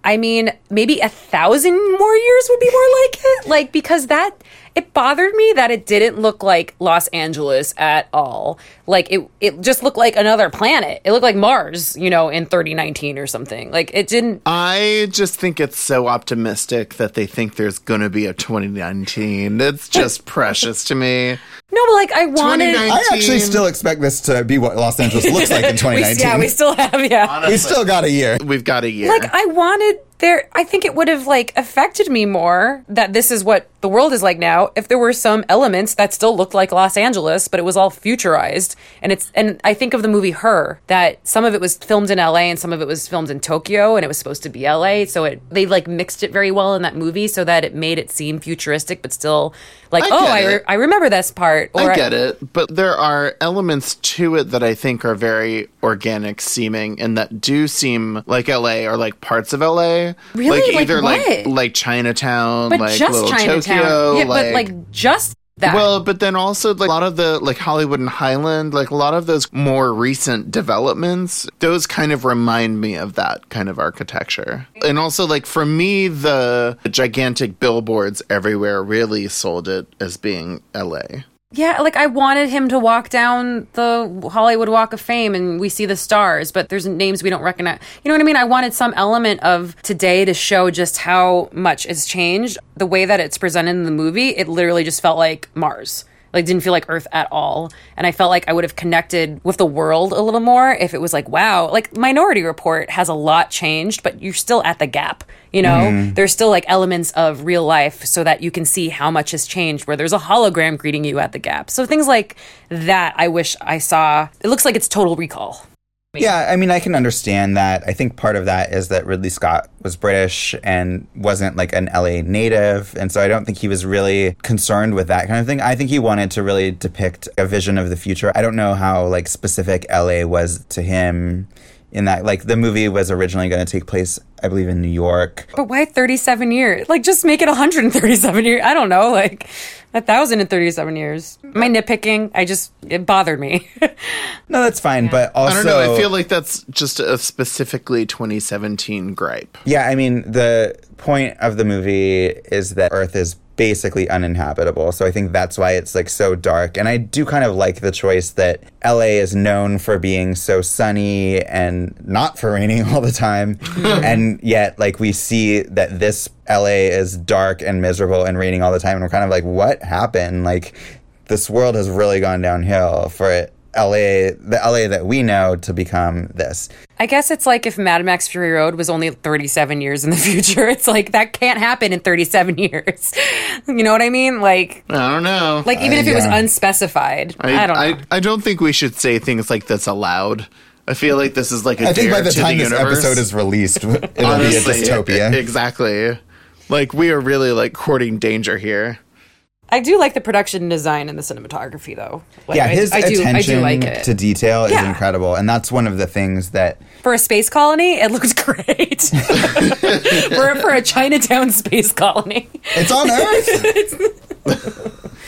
Speaker 2: I mean, maybe a thousand more years would be more like it. Like, because that, it bothered me that it didn't look like Los Angeles at all. Like, it, it just looked like another planet. It looked like Mars, you know, in 3019 or something. Like, it didn't.
Speaker 3: I just think it's so optimistic that they think there's going to be a 2019. It's just precious to me.
Speaker 2: No, but like, I wanted.
Speaker 1: I actually still expect this to be what Los Angeles looks like in
Speaker 2: We,
Speaker 1: 2019.
Speaker 2: yeah, we still have, yeah.
Speaker 1: we still got a year.
Speaker 3: We've got a year.
Speaker 2: like I wanted there I think it would have like affected me more that this is what the world is like now if there were some elements that still looked like Los Angeles but it was all futurized. And it's and I think of the movie Her that some of it was filmed in LA and some of it was filmed in Tokyo and it was supposed to be LA so it they like mixed it very well in that movie so that it made it seem futuristic but still like
Speaker 3: I
Speaker 2: oh I, re- I remember this part
Speaker 3: I get it, but there are elements to it that I think are very organic seeming and that do seem like LA or like parts of LA.
Speaker 2: Really?
Speaker 3: Like
Speaker 2: Like
Speaker 3: either like
Speaker 2: what?
Speaker 3: like Chinatown,
Speaker 2: but
Speaker 3: like
Speaker 2: just
Speaker 3: little
Speaker 2: Chinatown
Speaker 3: Tokyo,
Speaker 2: yeah but like just that
Speaker 3: Well, but then also like a lot of the like Hollywood and Highland, like a lot of those more recent developments, those kind of remind me of that kind of architecture. And also like for me the gigantic billboards everywhere really sold it as being LA.
Speaker 2: Yeah, like I wanted him to walk down the Hollywood Walk of Fame and we see the stars, but there's names we don't recognize. You know what I mean? I wanted some element of today to show just how much has changed. The way that it's presented in the movie, it literally just felt like Mars. Like didn't feel like Earth at all. And I felt like I would have connected with the world a little more if it was like, wow, like Minority Report has a lot changed, but you're still at the gap. You know, mm-hmm. there's still like elements of real life so that you can see how much has changed, where there's a hologram greeting you at the gap. So things like that, I wish I saw. It looks like it's total recall.
Speaker 1: Yeah, I mean, I can understand that. I think part of that is that Ridley Scott was British and wasn't like an LA native. And so I don't think he was really concerned with that kind of thing. I think he wanted to really depict a vision of the future. I don't know how like specific LA was to him in that. Like the movie was originally going to take place, I believe, in New York.
Speaker 2: But why 37 years? Like, just make it 137 years. I don't know, like a thousand and thirty-seven years. My nitpicking, I just it bothered me.
Speaker 1: No, that's fine. But also,
Speaker 3: I don't know, I feel like that's just a specifically 2017 gripe.
Speaker 1: Yeah, I mean, the point of the movie is that Earth is basically uninhabitable. So I think that's why it's like so dark. And I do kind of like the choice that LA is known for being so sunny and not for raining all the time. and yet, like, we see that this LA is dark and miserable and raining all the time. And we're kind of like, what happened? Like, this world has really gone downhill for it. LA, the LA that we know to become this.
Speaker 2: I guess it's like if Mad Max Fury Road was only 37 years in the future. It's like that can't happen in 37 years. you know what I mean? Like,
Speaker 3: I don't know.
Speaker 2: like even if it was unspecified. I, don't know.
Speaker 3: I, don't think we should say things like this aloud. I feel like this is like a
Speaker 1: I think by the time
Speaker 3: the
Speaker 1: this
Speaker 3: universe.
Speaker 1: episode is released, it'll be a
Speaker 3: Honestly,
Speaker 1: dystopia.
Speaker 3: e- exactly. Like we are really like courting danger here.
Speaker 2: I do like the production design and the cinematography, though. Like,
Speaker 1: yeah,
Speaker 2: I-
Speaker 1: his
Speaker 2: I, do, I
Speaker 1: attention
Speaker 2: do like it.
Speaker 1: to detail is
Speaker 2: Yeah.
Speaker 1: incredible, and that's one of the things that
Speaker 2: for a space colony, it looks great. for, for a Chinatown space colony.
Speaker 1: it's on Earth.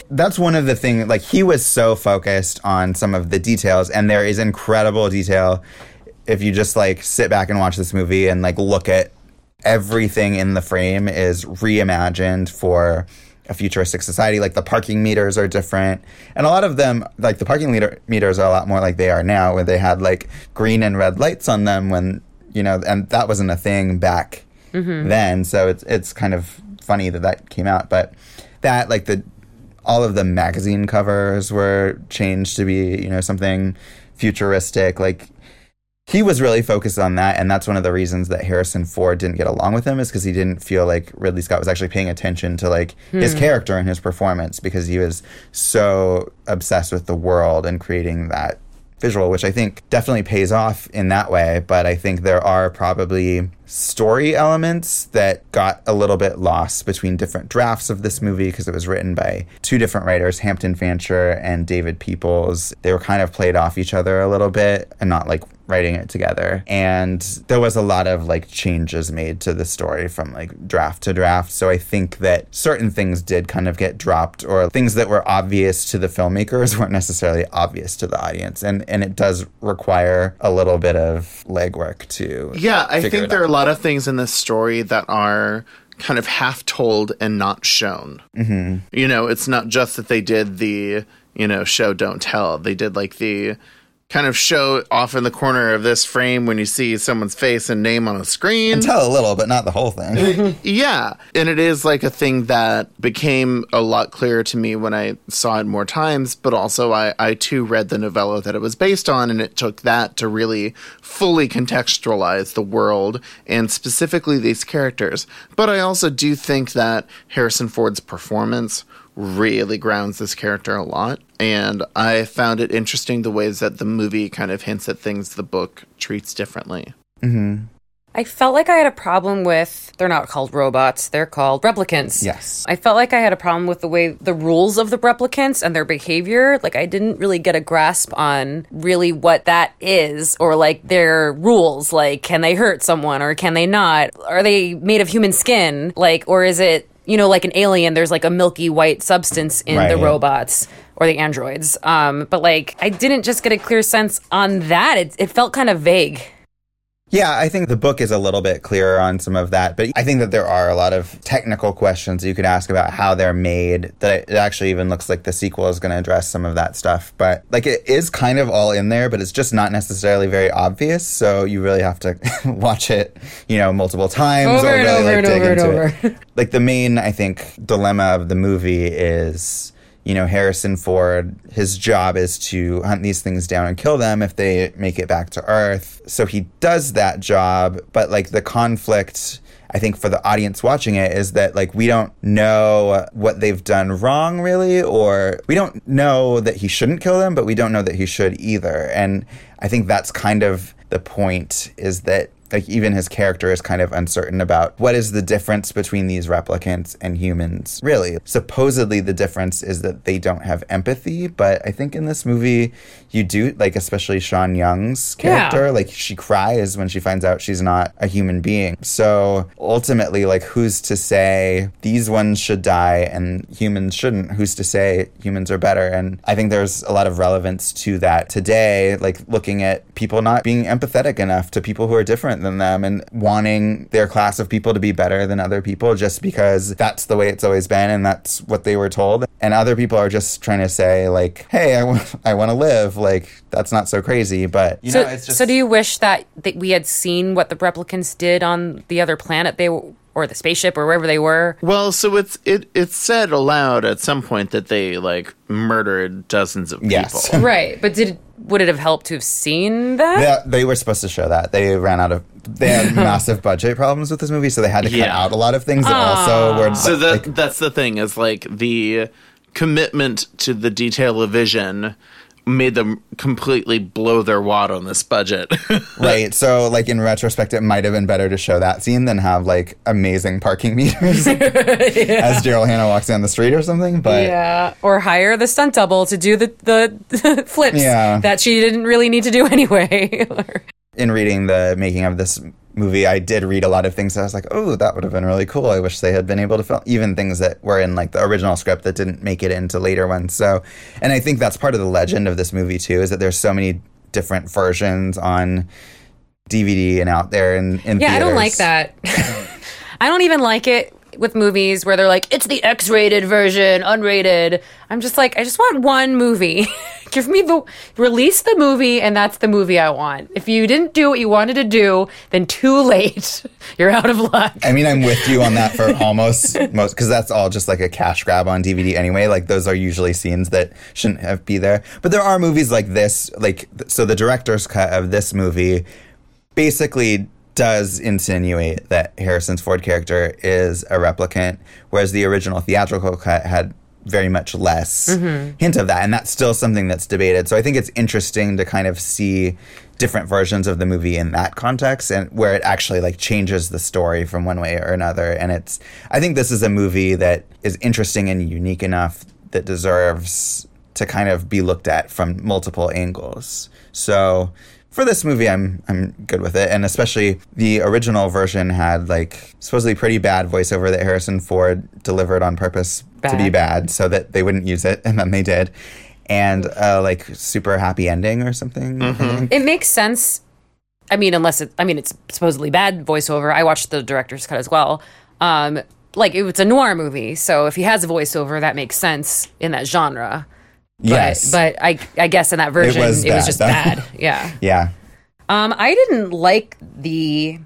Speaker 1: that's one of the things. Like he was so focused on some of the details, and there is incredible detail. If you just like sit back and watch this movie and like look at everything in the frame is reimagined for a futuristic society. Like the parking meters are different, and a lot of them, like the parking meter meters, are a lot more like they are now, where they had like green and red lights on them when you know, and that wasn't a thing back mm-hmm. then. So it's it's kind of funny that that came out, but that like the all of the magazine covers were changed to be you know something futuristic like he was really focused on that and that's one of the reasons that harrison ford didn't get along with him is because he didn't feel like ridley scott was actually paying attention to like his hmm. character and his performance because he was so obsessed with the world and creating that visual which i think definitely pays off in that way. But i think there are probably story elements that got a little bit lost between different drafts of this movie because it was written by two different writers hampton fancher and david peoples they were kind of played off each other a little bit and not like writing it together. And there was a lot of like changes made to the story from like draft to draft. So I think that certain things did kind of get dropped or things that were obvious to the filmmakers weren't necessarily obvious to the audience. And and it does require a little bit of legwork to
Speaker 3: Yeah, I think there are a lot of things in this story that are kind of half told and not shown. Mm-hmm. You know, it's not just that they did the, you know, show don't tell. They did like the kind of show off in the corner of this frame when you see someone's face and name on a screen.
Speaker 1: tell a little, but not the whole thing.
Speaker 3: Yeah. And it is like a thing that became a lot clearer to me when I saw it more times, but also I, I too read the novella that it was based on, and it took that to really fully contextualize the world and specifically these characters. But I also do think that Harrison Ford's performance really grounds this character a lot. And I found it interesting the ways that the movie kind of hints at things the book treats differently. Mm-hmm.
Speaker 2: I felt like I had a problem with they're not called robots, they're called replicants.
Speaker 1: Yes.
Speaker 2: I felt like I had a problem with the way the rules of the replicants and their behavior. Like I didn't really get a grasp on really what that is or like their rules. Like can they hurt someone or can they not? Are they made of human skin? Like or is it you know, like an alien, there's like a milky white substance in the robots or the androids. Um, but like, I didn't just get a clear sense on that. It, it felt kind of vague.
Speaker 1: Yeah, I think the book is a little bit clearer on some of that, but I think that there are a lot of technical questions you could ask about how they're made. That it actually even looks like the sequel is going to address some of that stuff. But like it is kind of all in there, but it's just not necessarily very obvious. So you really have to watch it, you know, multiple times
Speaker 2: Over
Speaker 1: or
Speaker 2: and
Speaker 1: really
Speaker 2: over
Speaker 1: like
Speaker 2: and
Speaker 1: dig
Speaker 2: over and
Speaker 1: into
Speaker 2: over.
Speaker 1: it. Like the main, I think, dilemma of the movie is you know, Harrison Ford, his job is to hunt these things down and kill them if they make it back to Earth. So he does that job, but like the conflict, I think for the audience watching it is that like we don't know what they've done wrong really, or we don't know that he shouldn't kill them, but we don't know that he should either. And I think that's kind of the point is that like even his character is kind of uncertain about what is the difference between these replicants and humans really. Supposedly the difference is that they don't have empathy but i think in this movie you do like especially sean young's character
Speaker 2: Yeah.
Speaker 1: like she cries when she finds out she's not a human being. So ultimately like who's to say these ones should die and humans shouldn't? Who's to say humans are better? And i think there's a lot of relevance to that today like looking at people not being empathetic enough to people who are different than them and wanting their class of people to be better than other people just because that's the way it's always been and that's what they were told. And other people are just trying to say like hey i want i want to live like that's not so crazy but you
Speaker 2: so,
Speaker 1: know it's just
Speaker 2: so do you wish that, that we had seen what the replicants did on the other planet they w- or the spaceship or wherever they were?
Speaker 3: Well, so it's it it's said aloud at some point that they like murdered dozens of people.
Speaker 2: Right, but did would it have helped to have seen that?
Speaker 1: They, they were supposed to show that. They ran out of. They had massive budget problems with this movie, so they had to cut
Speaker 3: Yeah.
Speaker 1: out a lot of things that also were.
Speaker 3: So that
Speaker 1: like,
Speaker 3: that's the thing is like the commitment to the detail of vision made them completely blow their wad on this budget.
Speaker 1: right. So, like in retrospect, it might have been better to show that scene than have like amazing parking meters as Daryl Hannah walks down the street or something. But
Speaker 2: Yeah, or hire the stunt double to do the the flips
Speaker 1: Yeah.
Speaker 2: that she didn't really need to do anyway.
Speaker 1: In reading the making of this movie, I did read a lot of things that I was like, oh, that would have been really cool. I wish they had been able to film even things that were in like the original script that didn't make it into later ones. So, and I think that's part of the legend of this movie too, is that there's so many different versions on DVD and out there in, in
Speaker 2: yeah, I don't like that. I don't even like it with movies where they're like, it's the X-rated version, unrated. I'm just like, I just want one movie. Give me the release the movie, and that's the movie I want. If you didn't do what you wanted to do, then too late. You're out of luck.
Speaker 1: I mean, I'm with you on that for almost most because that's all just like a cash grab on DVD anyway. Like those are usually scenes that shouldn't have be there. But there are movies like this, like so the director's cut of this movie basically does insinuate that Harrison's Ford character is a replicant, whereas the original theatrical cut had very much less mm-hmm. hint of that. And that's still something that's debated. So I think it's interesting to kind of see different versions of the movie in that context and where it actually like changes the story from one way or another. And it's I think this is a movie that is interesting and unique enough that deserves to kind of be looked at from multiple angles. So for this movie, I'm I'm good with it, and especially the original version had like supposedly pretty bad voiceover that Harrison Ford delivered on purpose to be
Speaker 2: Bad.
Speaker 1: bad, so that they wouldn't use it, and then they did, and uh, like super happy ending or something. I think.
Speaker 2: It makes sense. I mean, unless it, I mean, it's supposedly bad voiceover. I watched the director's cut as well. Um, like it, it's a noir movie, so if he has a voiceover, that makes sense in that genre. But,
Speaker 1: Yes,
Speaker 2: but I, I guess in that version, it was,
Speaker 1: was bad,
Speaker 2: just
Speaker 1: though.
Speaker 2: bad. Yeah.
Speaker 1: yeah.
Speaker 2: Um, I didn't like the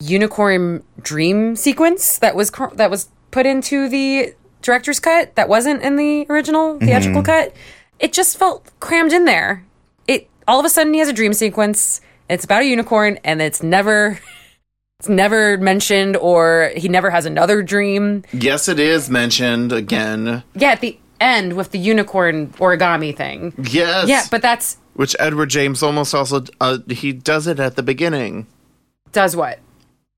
Speaker 2: unicorn dream sequence that was cr- that was put into the director's cut that wasn't in the original theatrical cut. It just felt crammed in there. It all of a sudden he has a dream sequence. It's about a unicorn, and it's never. It's never mentioned, or he never has another dream.
Speaker 3: Yes, it is mentioned again.
Speaker 2: Yeah, at the end with the unicorn origami thing.
Speaker 3: Yes.
Speaker 2: Yeah, but that's
Speaker 3: which Edward James Olmos also uh, he does it at the beginning.
Speaker 2: does what?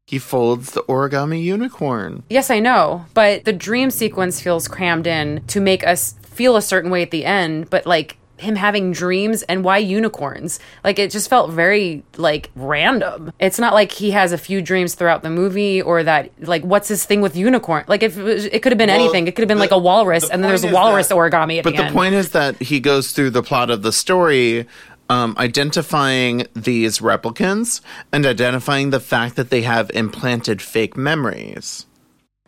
Speaker 3: He folds the origami unicorn.
Speaker 2: Yes, I know, but the dream sequence feels crammed in to make us feel a certain way at the end, but like him having dreams and why unicorns? Like it just felt very like random. It's not like he has a few dreams throughout the movie or that like what's his thing with unicorn? Like if it, it could have been
Speaker 3: Well,
Speaker 2: anything. It could have been
Speaker 3: the-
Speaker 2: like a walrus
Speaker 3: the
Speaker 2: and then there's a walrus
Speaker 3: that-
Speaker 2: origami at
Speaker 3: But
Speaker 2: the,
Speaker 3: the point is that he goes through the plot of the story, um, identifying these replicants and identifying the fact that they have implanted fake memories.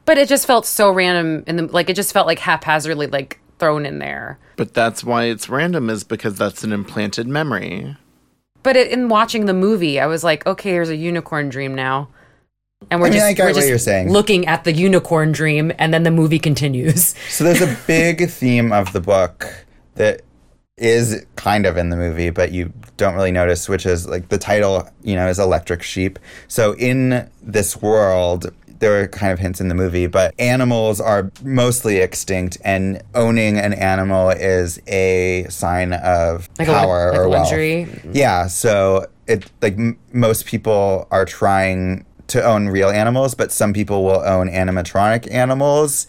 Speaker 2: but it just felt so random and like it just felt like haphazardly like thrown in there.
Speaker 3: But that's why it's random, is because that's an implanted memory.
Speaker 2: But it, in watching the movie, I was like, okay, there's a unicorn dream now. And we're
Speaker 1: I mean,
Speaker 2: just,
Speaker 1: I get
Speaker 2: we're
Speaker 1: what
Speaker 2: just
Speaker 1: you're saying.
Speaker 2: looking at the unicorn dream, and then the movie continues.
Speaker 1: So there's a big theme of the book that is kind of in the movie, but you don't really notice, which is like the title, you know, is Electric Sheep. So in this world, there are kind of hints in the movie, but animals are mostly extinct, and owning an animal is a sign of
Speaker 2: Like a
Speaker 1: power
Speaker 2: like
Speaker 1: or
Speaker 2: a
Speaker 1: wealth.
Speaker 2: luxury.
Speaker 1: Yeah, so it like m- most people are trying to own real animals, but some people will own animatronic animals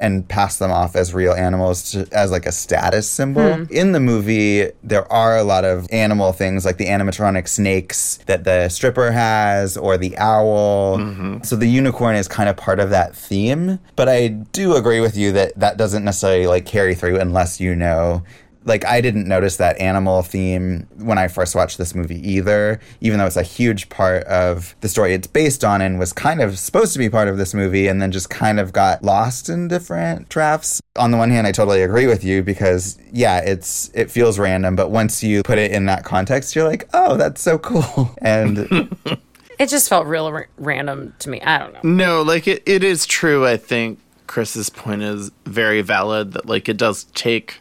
Speaker 1: and pass them off as real animals to, as like a status symbol. Hmm. In the movie, there are a lot of animal things like the animatronic snakes that the stripper has or the owl. Mm-hmm. So the unicorn is kind of part of that theme, but I do agree with you that that doesn't necessarily like carry through unless you know like I didn't notice that animal theme when I first watched this movie either, even though it's a huge part of the story it's based on and was kind of supposed to be part of this movie and then just kind of got lost in different drafts. On the one hand, I totally agree with you because yeah, it's it feels random, but once you put it in that context, you're like, "Oh, that's so cool." And
Speaker 2: It just felt real ra- random to me. I don't know.
Speaker 3: No, like it, it is true. I think Chris's point is very valid that like it does take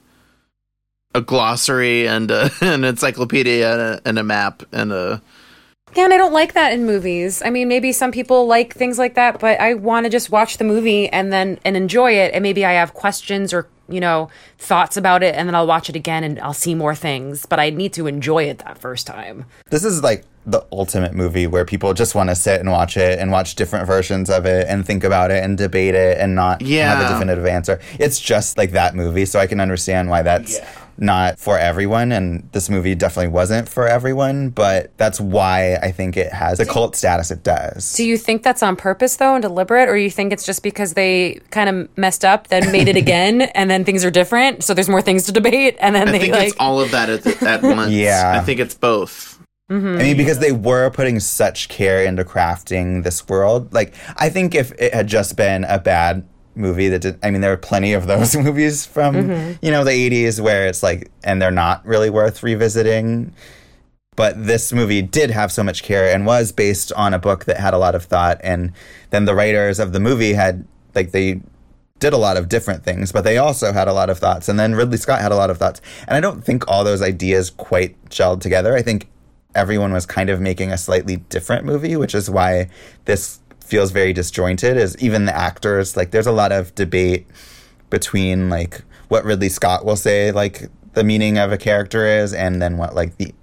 Speaker 3: a glossary and a, an encyclopedia and a, and a map and a
Speaker 2: Yeah, and I don't like that in movies. I mean, maybe some people like things like that, but I want to just watch the movie and then and enjoy it. And maybe I have questions or you know thoughts about it, and then I'll watch it again and I'll see more things. But I need to enjoy it that first time.
Speaker 1: this is like the ultimate movie where people just want to sit and watch it and watch different versions of it and think about it and debate it and not have a definitive answer. It's just like that movie, so I can understand why that's not for everyone and this movie definitely wasn't for everyone, but that's why I think it has the cult status it does.
Speaker 2: Do you think that's on purpose though and deliberate, or you think it's just because they kind of messed up, then made it again, and then things are different, so there's more things to debate, and then
Speaker 3: I
Speaker 2: they
Speaker 3: think
Speaker 2: like
Speaker 3: it's all of that at, at once.
Speaker 1: Yeah.
Speaker 3: I think it's both. Mm-hmm.
Speaker 1: I mean, because they were putting such care into crafting this world. Like, I think if it had just been a bad movie that did, I mean, there are plenty of those movies from, mm-hmm. you know, the 80s where it's like, and they're not really worth revisiting. But this movie did have so much care and was based on a book that had a lot of thought. And then the writers of the movie had, like, they did a lot of different things, but they also had a lot of thoughts. And then Ridley Scott had a lot of thoughts. And I don't think all those ideas quite gelled together. I think everyone was kind of making a slightly different movie, which is why this feels very disjointed. Is even the actors like there's a lot of debate between like what Ridley Scott will say like the meaning of a character is, and then what like the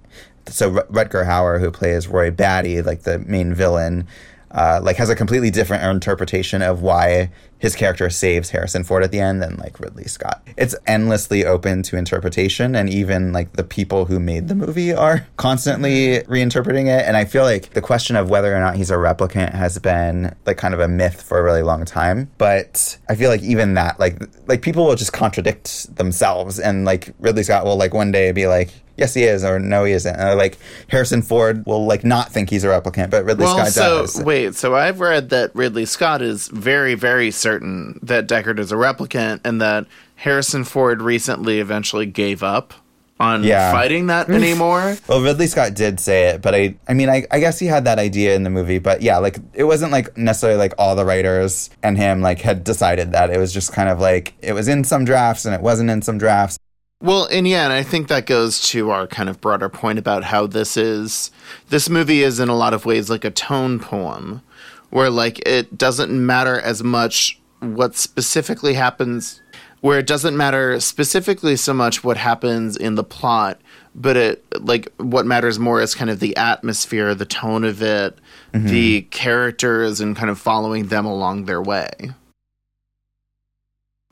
Speaker 1: so Rut- Rutger Hauer who plays Roy Batty, like the main villain. Uh, like has a completely different interpretation of why his character saves Harrison Ford at the end than like Ridley Scott. It's endlessly open to interpretation, and even like the people who made the movie are constantly reinterpreting it. And I feel like the question of whether or not he's a replicant has been like kind of a myth for a really long time. But I feel like even that, like, like people will just contradict themselves, and like Ridley Scott will like one day be like, yes he is or no he isn't or like harrison ford will like not think he's a replicant but ridley
Speaker 3: well,
Speaker 1: scott
Speaker 3: so
Speaker 1: does
Speaker 3: wait, so I've read that Ridley Scott is very, very certain that Deckard is a replicant, and that Harrison Ford recently eventually gave up on
Speaker 1: Yeah.
Speaker 3: fighting that anymore.
Speaker 1: well ridley scott did say it but i i mean I, I guess he had that idea in the movie but yeah like it wasn't like necessarily like all the writers and him like had decided that it was just kind of like it was in some drafts and it wasn't in some drafts
Speaker 3: Well, and yeah, and I think that goes to our kind of broader point about how this is this movie is in a lot of ways like a tone poem where like it doesn't matter as much what specifically happens where it doesn't matter specifically so much what happens in the plot, but it like what matters more is kind of the atmosphere, the tone of it, mm-hmm. the characters and kind of following them along their way.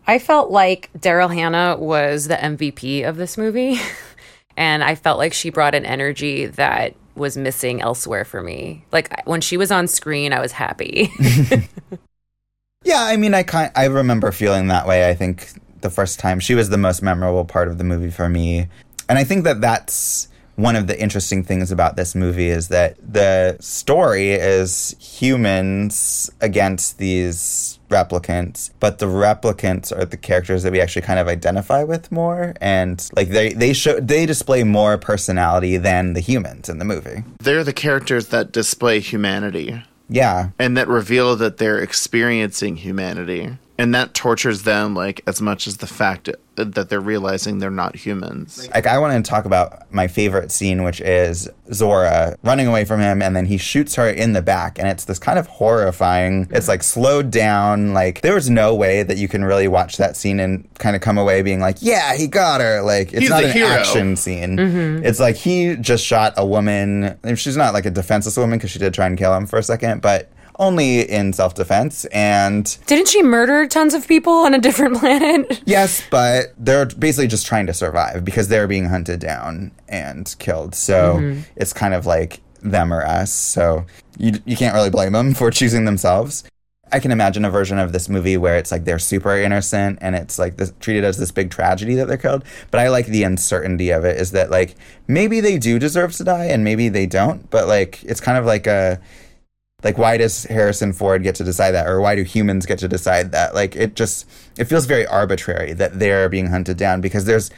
Speaker 2: I felt like Daryl Hannah was the MVP of this movie. and I felt like she brought an energy that was missing elsewhere for me. Like when she was on screen, I was happy.
Speaker 1: Yeah, I mean, I kind I remember feeling that way. I think the first time she was the most memorable part of the movie for me, and I think that that's one of the interesting things about this movie is that the story is humans against these replicants, but the replicants are the characters that we actually kind of identify with more, and like they they show they display more personality than the humans in the movie.
Speaker 3: They're the characters that display humanity.
Speaker 1: Yeah,
Speaker 3: and that reveal that they're experiencing humanity and that tortures them like as much as the fact that they're realizing they're not humans
Speaker 1: like I want to talk about my favorite scene, which is Zhora running away from him, and then he shoots her in the back, and it's this kind of horrifying. It's like slowed down. Like there was no way that you can really watch that scene and kind of come away being like, "Yeah, he got her." Like it's
Speaker 3: He's
Speaker 1: not an
Speaker 3: hero.
Speaker 1: action scene. Mm-hmm. It's like he just shot a woman. and She's not like a defenseless woman because she did try and kill him for a second, but only in self defense and
Speaker 2: Didn't she murder tons of people on a different planet?
Speaker 1: Yes, but they're basically just trying to survive because they're being hunted down and killed. So mm-hmm. it's kind of like them or us. So you you can't really blame them for choosing themselves. I can imagine a version of this movie where it's like they're super innocent and it's like this, treated as this big tragedy that they're killed. But I like the uncertainty of it. Is that like maybe they do deserve to die and maybe they don't. But like it's kind of like a like why does harrison ford get to decide that? Or why do humans get to decide that? Like it just it feels very arbitrary that they're being hunted down because there's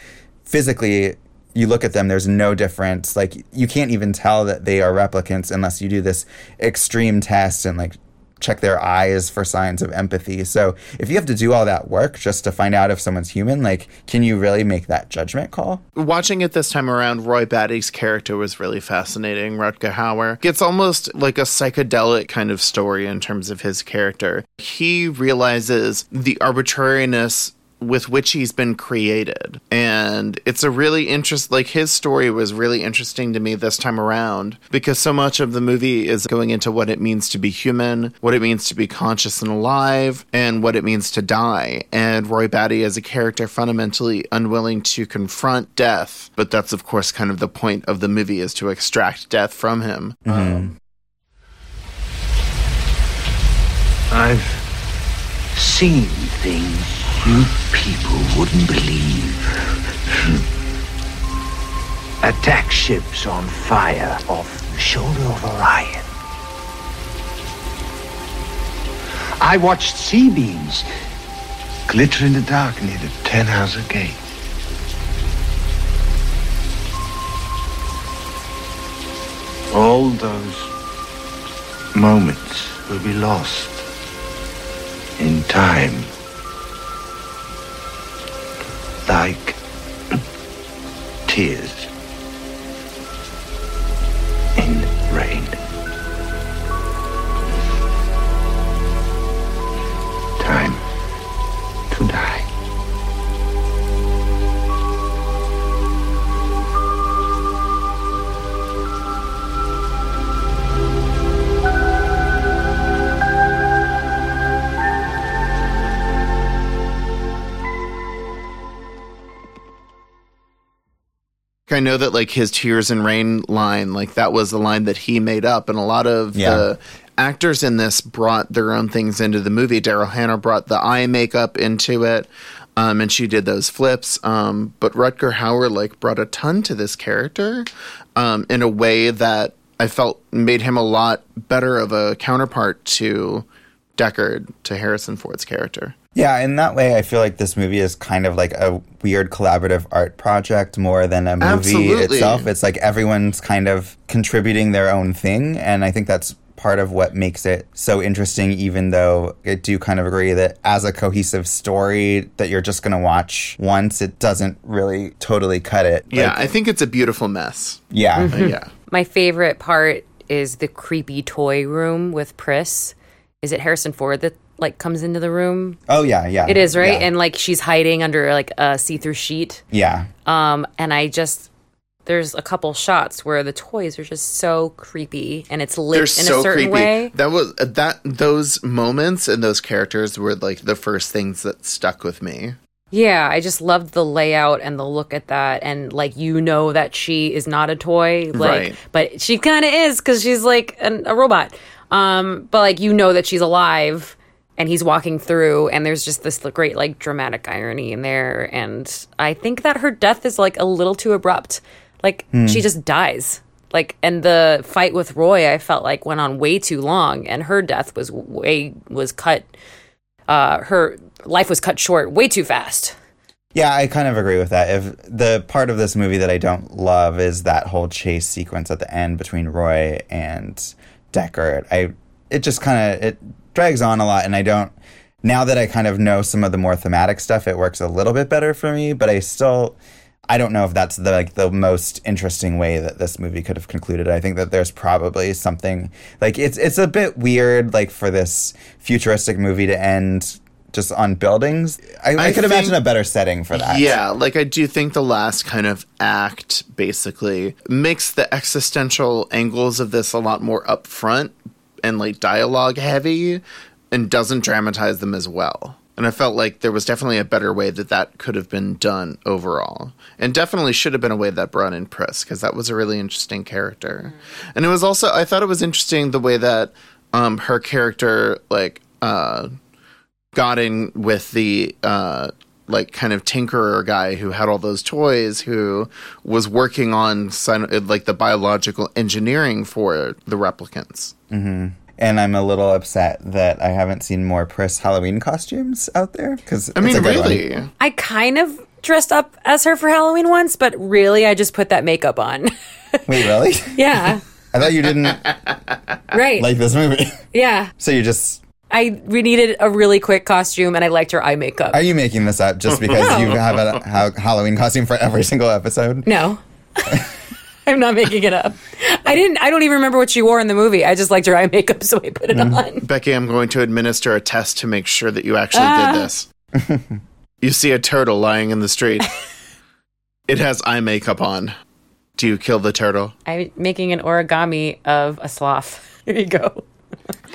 Speaker 1: physically you look at them there's no difference. Like you can't even tell that they are replicants unless you do this extreme test and like check their eyes for signs of empathy. So if you have to do all that work just to find out if someone's human like can you really make that judgment call?
Speaker 3: Watching it this time around roy batty's character was really fascinating. Rutger hauer it's almost like a psychedelic kind of story in terms of his character. He realizes the arbitrariness with which he's been created. And it's a really interest like his story was really interesting to me this time around because so much of the movie is going into what it means to be human, what it means to be conscious and alive, and what it means to die. And Roy Batty as a character fundamentally unwilling to confront death, but that's of course kind of the point of the movie is to extract death from him. Mm-hmm.
Speaker 6: I've seen things you people wouldn't believe. Attack ships on fire off the shoulder of Orion. I watched C-beams glitter in the dark near the Tannhäuser Gate. All those moments will be lost in time. Like tears
Speaker 3: I know that like his tears and rain line, like that was the line that he made up, and a lot of
Speaker 1: Yeah.
Speaker 3: the actors in this brought their own things into the movie. Daryl Hannah brought the eye makeup into it. Um, and she did those flips. Um, but Rutger Hauer like brought a ton to this character um, in a way that I felt made him a lot better of a counterpart to Deckard, to Harrison Ford's character.
Speaker 1: Yeah, in that way, I feel like this movie is kind of like a weird collaborative art project more than a movie
Speaker 3: Absolutely.
Speaker 1: itself. It's like everyone's kind of contributing their own thing, and I think that's part of what makes it so interesting. Even though I do kind of agree that as a cohesive story that you're just going to watch once, it doesn't really totally cut it.
Speaker 3: Yeah,
Speaker 1: Like,
Speaker 3: I think it's a beautiful mess.
Speaker 1: yeah,
Speaker 3: Uh, yeah.
Speaker 2: My favorite part is the creepy toy room with Pris. Is it Harrison Ford that like comes into the room?
Speaker 1: Oh yeah, yeah.
Speaker 2: It is right,
Speaker 1: Yeah.
Speaker 2: and like she's hiding under like a see-through sheet.
Speaker 1: yeah.
Speaker 2: Um, and I just there's a couple shots where the toys are just so creepy, and it's lit
Speaker 3: They're
Speaker 2: in
Speaker 3: so
Speaker 2: a certain
Speaker 3: creepy.
Speaker 2: way.
Speaker 3: That was that those moments and those characters were like the first things that stuck with me.
Speaker 2: Yeah, I just loved the layout and the look at that, and like you know that she is not a toy, like,
Speaker 3: Right.
Speaker 2: but she kind of is because she's like an, a robot. Um, but like you know that she's alive, and he's walking through, and there's just this great like dramatic irony in there, and I think that her death is like a little too abrupt. Like she just dies. Like and the fight with Roy, I felt like went on way too long, and her death was way was cut. Uh, her life was cut short way too fast.
Speaker 1: Yeah, I kind of agree with that. If the part of this movie that I don't love is that whole chase sequence at the end between Roy and Deckard. I it just kind of it drags on a lot, and I don't. Now that I kind of know some of the more thematic stuff, it works a little bit better for me. But I still, I don't know if that's the like the most interesting way that this movie could have concluded. I think that there's probably something like it's it's a bit weird, like for this futuristic movie to end just on buildings. I, I,
Speaker 3: I
Speaker 1: could imagine a better setting for that.
Speaker 3: Yeah, like I do think the last kind of act basically makes the existential angles of this a lot more upfront and like dialogue heavy and doesn't dramatize them as well. And I felt like there was definitely a better way that that could have been done overall. And definitely should have been a way that brought in Pris because that was a really interesting character. And it was also I thought it was interesting the way that um her character like uh got in with the uh like kind of tinkerer guy who had all those toys who was working on like the biological engineering for the replicants mm-hmm.
Speaker 1: and I'm a little upset that I haven't seen more Pris Halloween costumes out there because
Speaker 3: i mean really
Speaker 2: I kind of dressed up as her for Halloween once, but really I just put that makeup on.
Speaker 1: Wait, really?
Speaker 2: yeah.
Speaker 1: I thought you didn't
Speaker 2: Right.
Speaker 1: like this movie,
Speaker 2: yeah.
Speaker 1: so you just
Speaker 2: I we needed a really quick costume and I liked her eye makeup.
Speaker 1: are you making this up just because you have a ha- Halloween costume for every single episode?
Speaker 2: no. I'm not making it up. I didn't I don't even remember what she wore in the movie. I just liked her eye makeup so I put it on.
Speaker 3: becky i'm going to administer a test to make sure that you actually
Speaker 2: Ah.
Speaker 3: did this you see a turtle lying in the street it has eye makeup on do you kill the turtle
Speaker 2: I'm making an origami of a sloth. Here you go.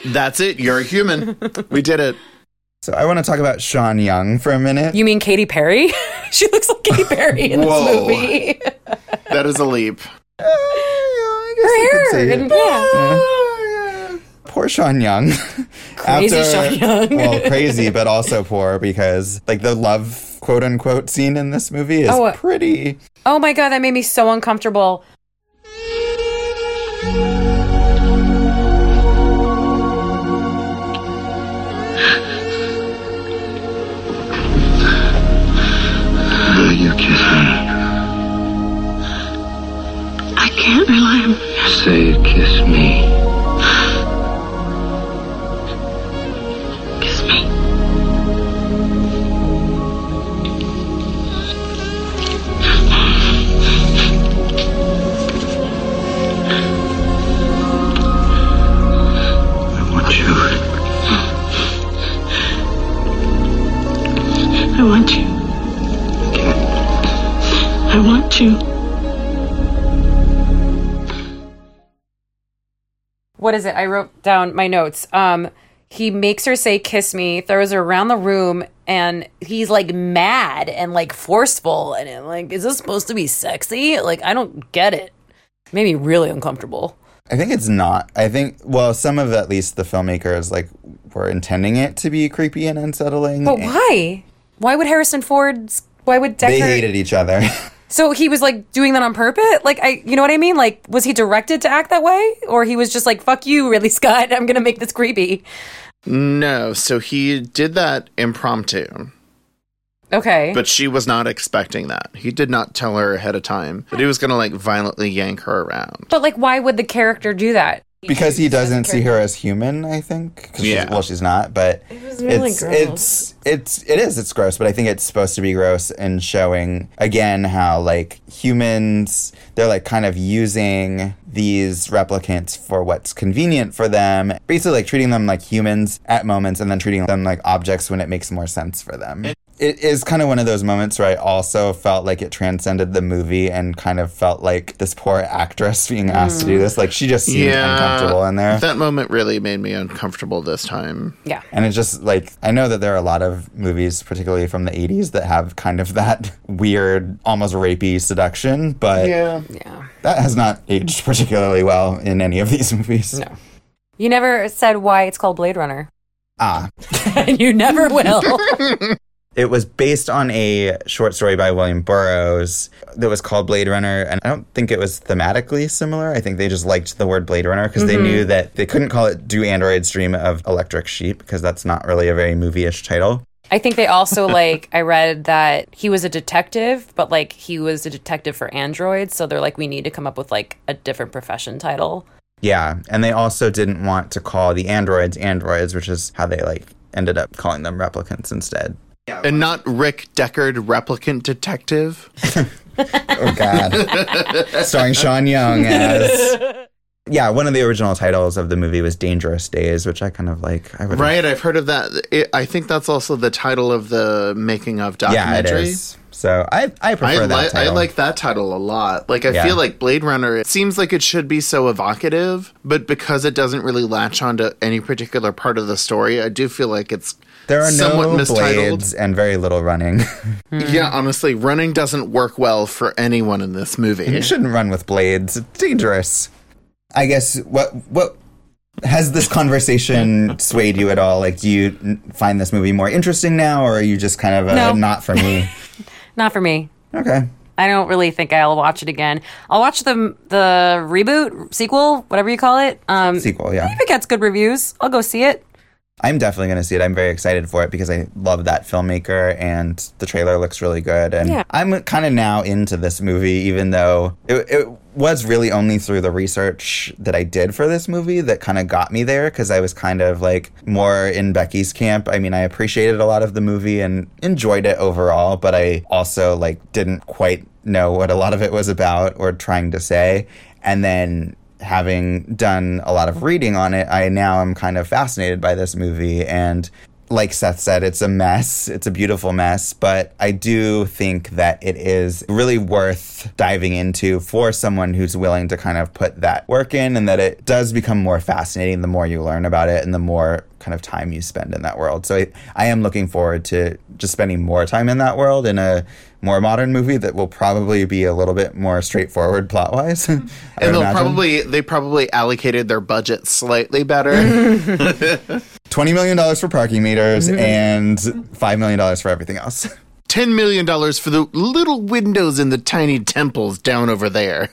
Speaker 3: That's it you're a human we did it
Speaker 1: So I want to talk about Sean Young for a minute.
Speaker 2: You mean Katy Perry? she looks like Katy Perry in this
Speaker 3: Whoa.
Speaker 2: movie.
Speaker 3: that is a leap
Speaker 1: Uh, yeah, I guess
Speaker 2: Her hair
Speaker 1: say
Speaker 2: and
Speaker 1: it.
Speaker 2: yeah.
Speaker 1: Poor Sean Young.
Speaker 2: Crazy Sean Young.
Speaker 1: well, crazy, but also poor because like the love quote unquote scene in this movie is
Speaker 2: Oh, uh,
Speaker 1: pretty.
Speaker 2: Oh my god, that made me so uncomfortable.
Speaker 7: Can't
Speaker 6: Say, kiss me.
Speaker 2: What is it? I wrote down my notes. Um he makes her say kiss me, throws her around the room and he's like mad and like forceful and I'm like is this supposed to be sexy? Like I don't get it. Made me really uncomfortable.
Speaker 1: I think it's not. I think well, some of at least the filmmakers like were intending it to be creepy and unsettling.
Speaker 2: But why? Why would Harrison Ford's why would Deckard
Speaker 1: They hated each other.
Speaker 2: So he was like doing that on purpose? Like I you know what I mean? Like was he directed to act that way or he was just like fuck you Ridley Scott, I'm going to make this creepy.
Speaker 3: No, so he did that impromptu,
Speaker 2: Okay.
Speaker 3: but she was not expecting that. He did not tell her ahead of time that he was going to like violently yank her around.
Speaker 2: But like, why would the character do that?
Speaker 1: Because he doesn't see her as human i think 'Cause she's-
Speaker 3: Yeah.
Speaker 1: well she's not but
Speaker 2: was really
Speaker 1: it's
Speaker 2: gross.
Speaker 1: it's it's it is it's gross but i think it's supposed to be gross in showing again how like humans they're like kind of using these replicants for what's convenient for them basically like treating them like humans at moments and then treating them like objects when it makes more sense for them it is kind of one of those moments where I also felt like it transcended the movie and kind of felt like this poor actress being asked to do this. Like she just seemed uncomfortable in there.
Speaker 3: That moment really made me uncomfortable this time.
Speaker 2: Yeah.
Speaker 1: and it's just like I know that there are a lot of movies, particularly from the '80s, that have kind of that weird, almost rapey seduction, but
Speaker 3: Yeah.
Speaker 2: Yeah.
Speaker 1: that has not aged particularly well in any of these movies.
Speaker 2: No. You never said why it's called Blade Runner.
Speaker 1: Ah,
Speaker 2: and you never will.
Speaker 1: it was based on a short story by William Burroughs that was called Blade Runner, and I don't think it was thematically similar. I think they just liked the word Blade Runner because they mm-hmm. knew that they couldn't call it "Do Androids Dream of Electric Sheep" because that's not really a very movie-ish title.
Speaker 2: I think they also like I read that he was a detective, but like he was a detective for androids, so they're like we need to come up with like a different profession title.
Speaker 1: Yeah, and they also didn't want to call the androids androids, which is how they like ended up calling them replicants instead.
Speaker 3: And not Rick Deckard, replicant detective.
Speaker 1: Oh God, starring Sean Young as. Yeah, one of the original titles of the movie was Dangerous Days, which I kind of like. I would
Speaker 3: Right, I've heard of that. It, I think that's also the title of the making of
Speaker 1: Yeah, it
Speaker 3: documentary.
Speaker 1: So I I prefer
Speaker 3: I,
Speaker 1: that
Speaker 3: li- I like that title a lot. Like, I
Speaker 1: Yeah.
Speaker 3: feel like Blade Runner, it seems like it should be so evocative, but because it doesn't really latch onto any particular part of the story, I do feel like it's
Speaker 1: There are
Speaker 3: somewhat
Speaker 1: no
Speaker 3: mistitled.
Speaker 1: blades and very little running.
Speaker 3: Yeah, honestly, running doesn't work well for anyone in this movie.
Speaker 1: you shouldn't run with blades. It's dangerous. I guess what what has this conversation swayed you at all? Like, do you find this movie more interesting now, or are you just kind of a
Speaker 2: No.
Speaker 1: not for me?
Speaker 2: Not for me.
Speaker 1: okay.
Speaker 2: I don't really think I'll watch it again. I'll watch the the reboot, sequel, whatever you call it. Um,
Speaker 1: Sequel, yeah.
Speaker 2: if it gets good reviews, I'll go see it.
Speaker 1: I'm definitely going to see it. I'm very excited for it because I love that filmmaker and the trailer looks really good. And
Speaker 2: Yeah.
Speaker 1: I'm kind of now into this movie, even though it, it was really only through the research that I did for this movie that kind of got me there because I was kind of like more in Becky's camp. I mean, I appreciated a lot of the movie and enjoyed it overall, but I also like didn't quite know what a lot of it was about or trying to say. And then having done a lot of reading on it, I now am kind of fascinated by this movie. And like Seth said, it's a mess. It's a beautiful mess, but I do think that it is really worth diving into for someone who's willing to kind of put that work in and that it does become more fascinating the more you learn about it and the more kind of time you spend in that world. So I, I am looking forward to just spending more time in that world in a more modern movie that will probably be a little bit more straightforward plot wise.
Speaker 3: and they'll probably they probably allocated their budget slightly better.
Speaker 1: twenty million dollars for parking meters mm-hmm. and five million dollars for everything else.
Speaker 3: Ten million dollars for the little windows in the tiny temples down over there.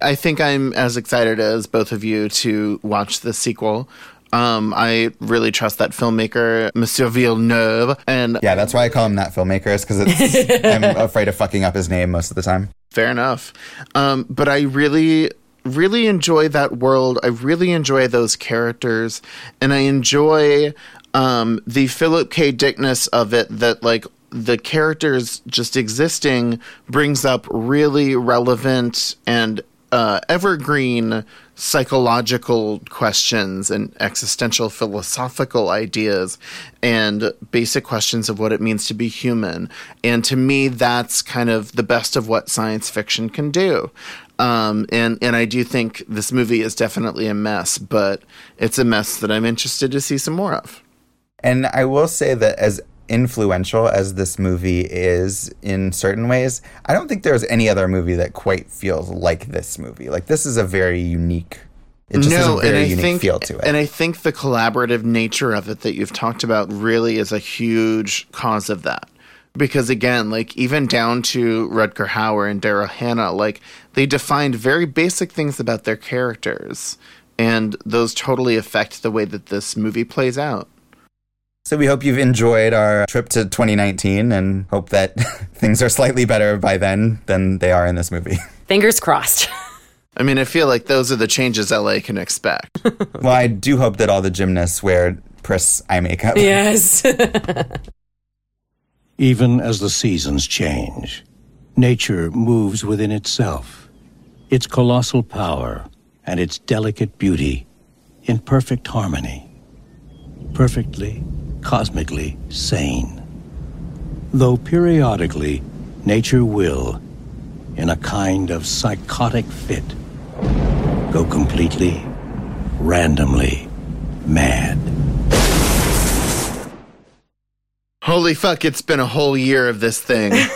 Speaker 3: I think I'm as excited as both of you to watch the sequel. Um, I really trust that filmmaker, Monsieur Villeneuve, and
Speaker 1: Yeah, that's why I call him that filmmaker, is because I'm afraid of fucking up his name most of the time.
Speaker 3: Fair enough. Um, but I really, really enjoy that world. I really enjoy those characters, and I enjoy um, the Philip K. Dickness of it. That like the characters just existing brings up really relevant and uh, evergreen psychological questions and existential philosophical ideas and basic questions of what it means to be human. And to me, that's kind of the best of what science fiction can do. Um, and, and I do think this movie is definitely a mess, but it's a mess that I'm interested to see some more of.
Speaker 1: And I will say that as influential as this movie is in certain ways, I don't think there's any other movie that quite feels like this movie. Like this is a very unique. It just has a very unique
Speaker 3: think,
Speaker 1: feel to it.
Speaker 3: And I think the collaborative nature of it that you've talked about really is a huge cause of that. Because again, like even down to Rutger Hauer and Daryl Hannah, like they defined very basic things about their characters, and those totally affect the way that this movie plays out.
Speaker 1: So we hope you've enjoyed our trip to 2019 and hope that things are slightly better by then than they are in this movie.
Speaker 2: Fingers crossed.
Speaker 3: I mean, I feel like those are the changes LA can expect.
Speaker 1: well, I do hope that all the gymnasts wear Pris eye makeup.
Speaker 2: yes.
Speaker 8: Even as the seasons change, nature moves within itself, its colossal power and its delicate beauty in perfect harmony, perfectly, cosmically sane. Though periodically, nature will, in a kind of psychotic fit, go completely, randomly mad.
Speaker 3: Holy fuck, it's been a whole year of this thing.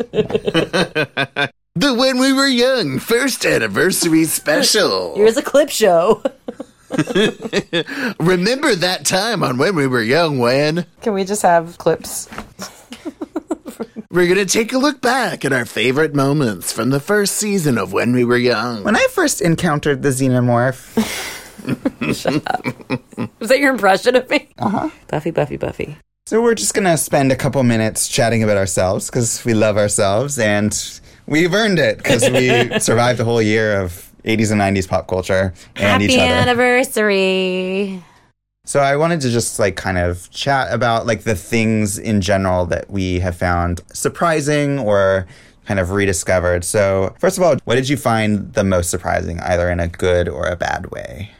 Speaker 3: the When We Were Young first anniversary special.
Speaker 2: Here's a clip show.
Speaker 3: Remember that time on When We Were Young, when
Speaker 2: Can we just have clips?
Speaker 3: we're going to take a look back at our favorite moments from the first season of When We Were Young.
Speaker 1: When I first encountered the xenomorph, Shut up.
Speaker 2: Was that your impression of me? Uh huh. Buffy, Buffy, Buffy.
Speaker 1: so we're just gonna spend a couple minutes chatting about ourselves because we love ourselves and we've earned it because we survived a whole year of 80s and 90s pop culture and each
Speaker 2: Happy
Speaker 1: other.
Speaker 2: anniversary.
Speaker 1: So I wanted to just like kind of chat about like the things in general that we have found surprising or kind of rediscovered. So first of all, what did you find the most surprising, either in a good or a bad way?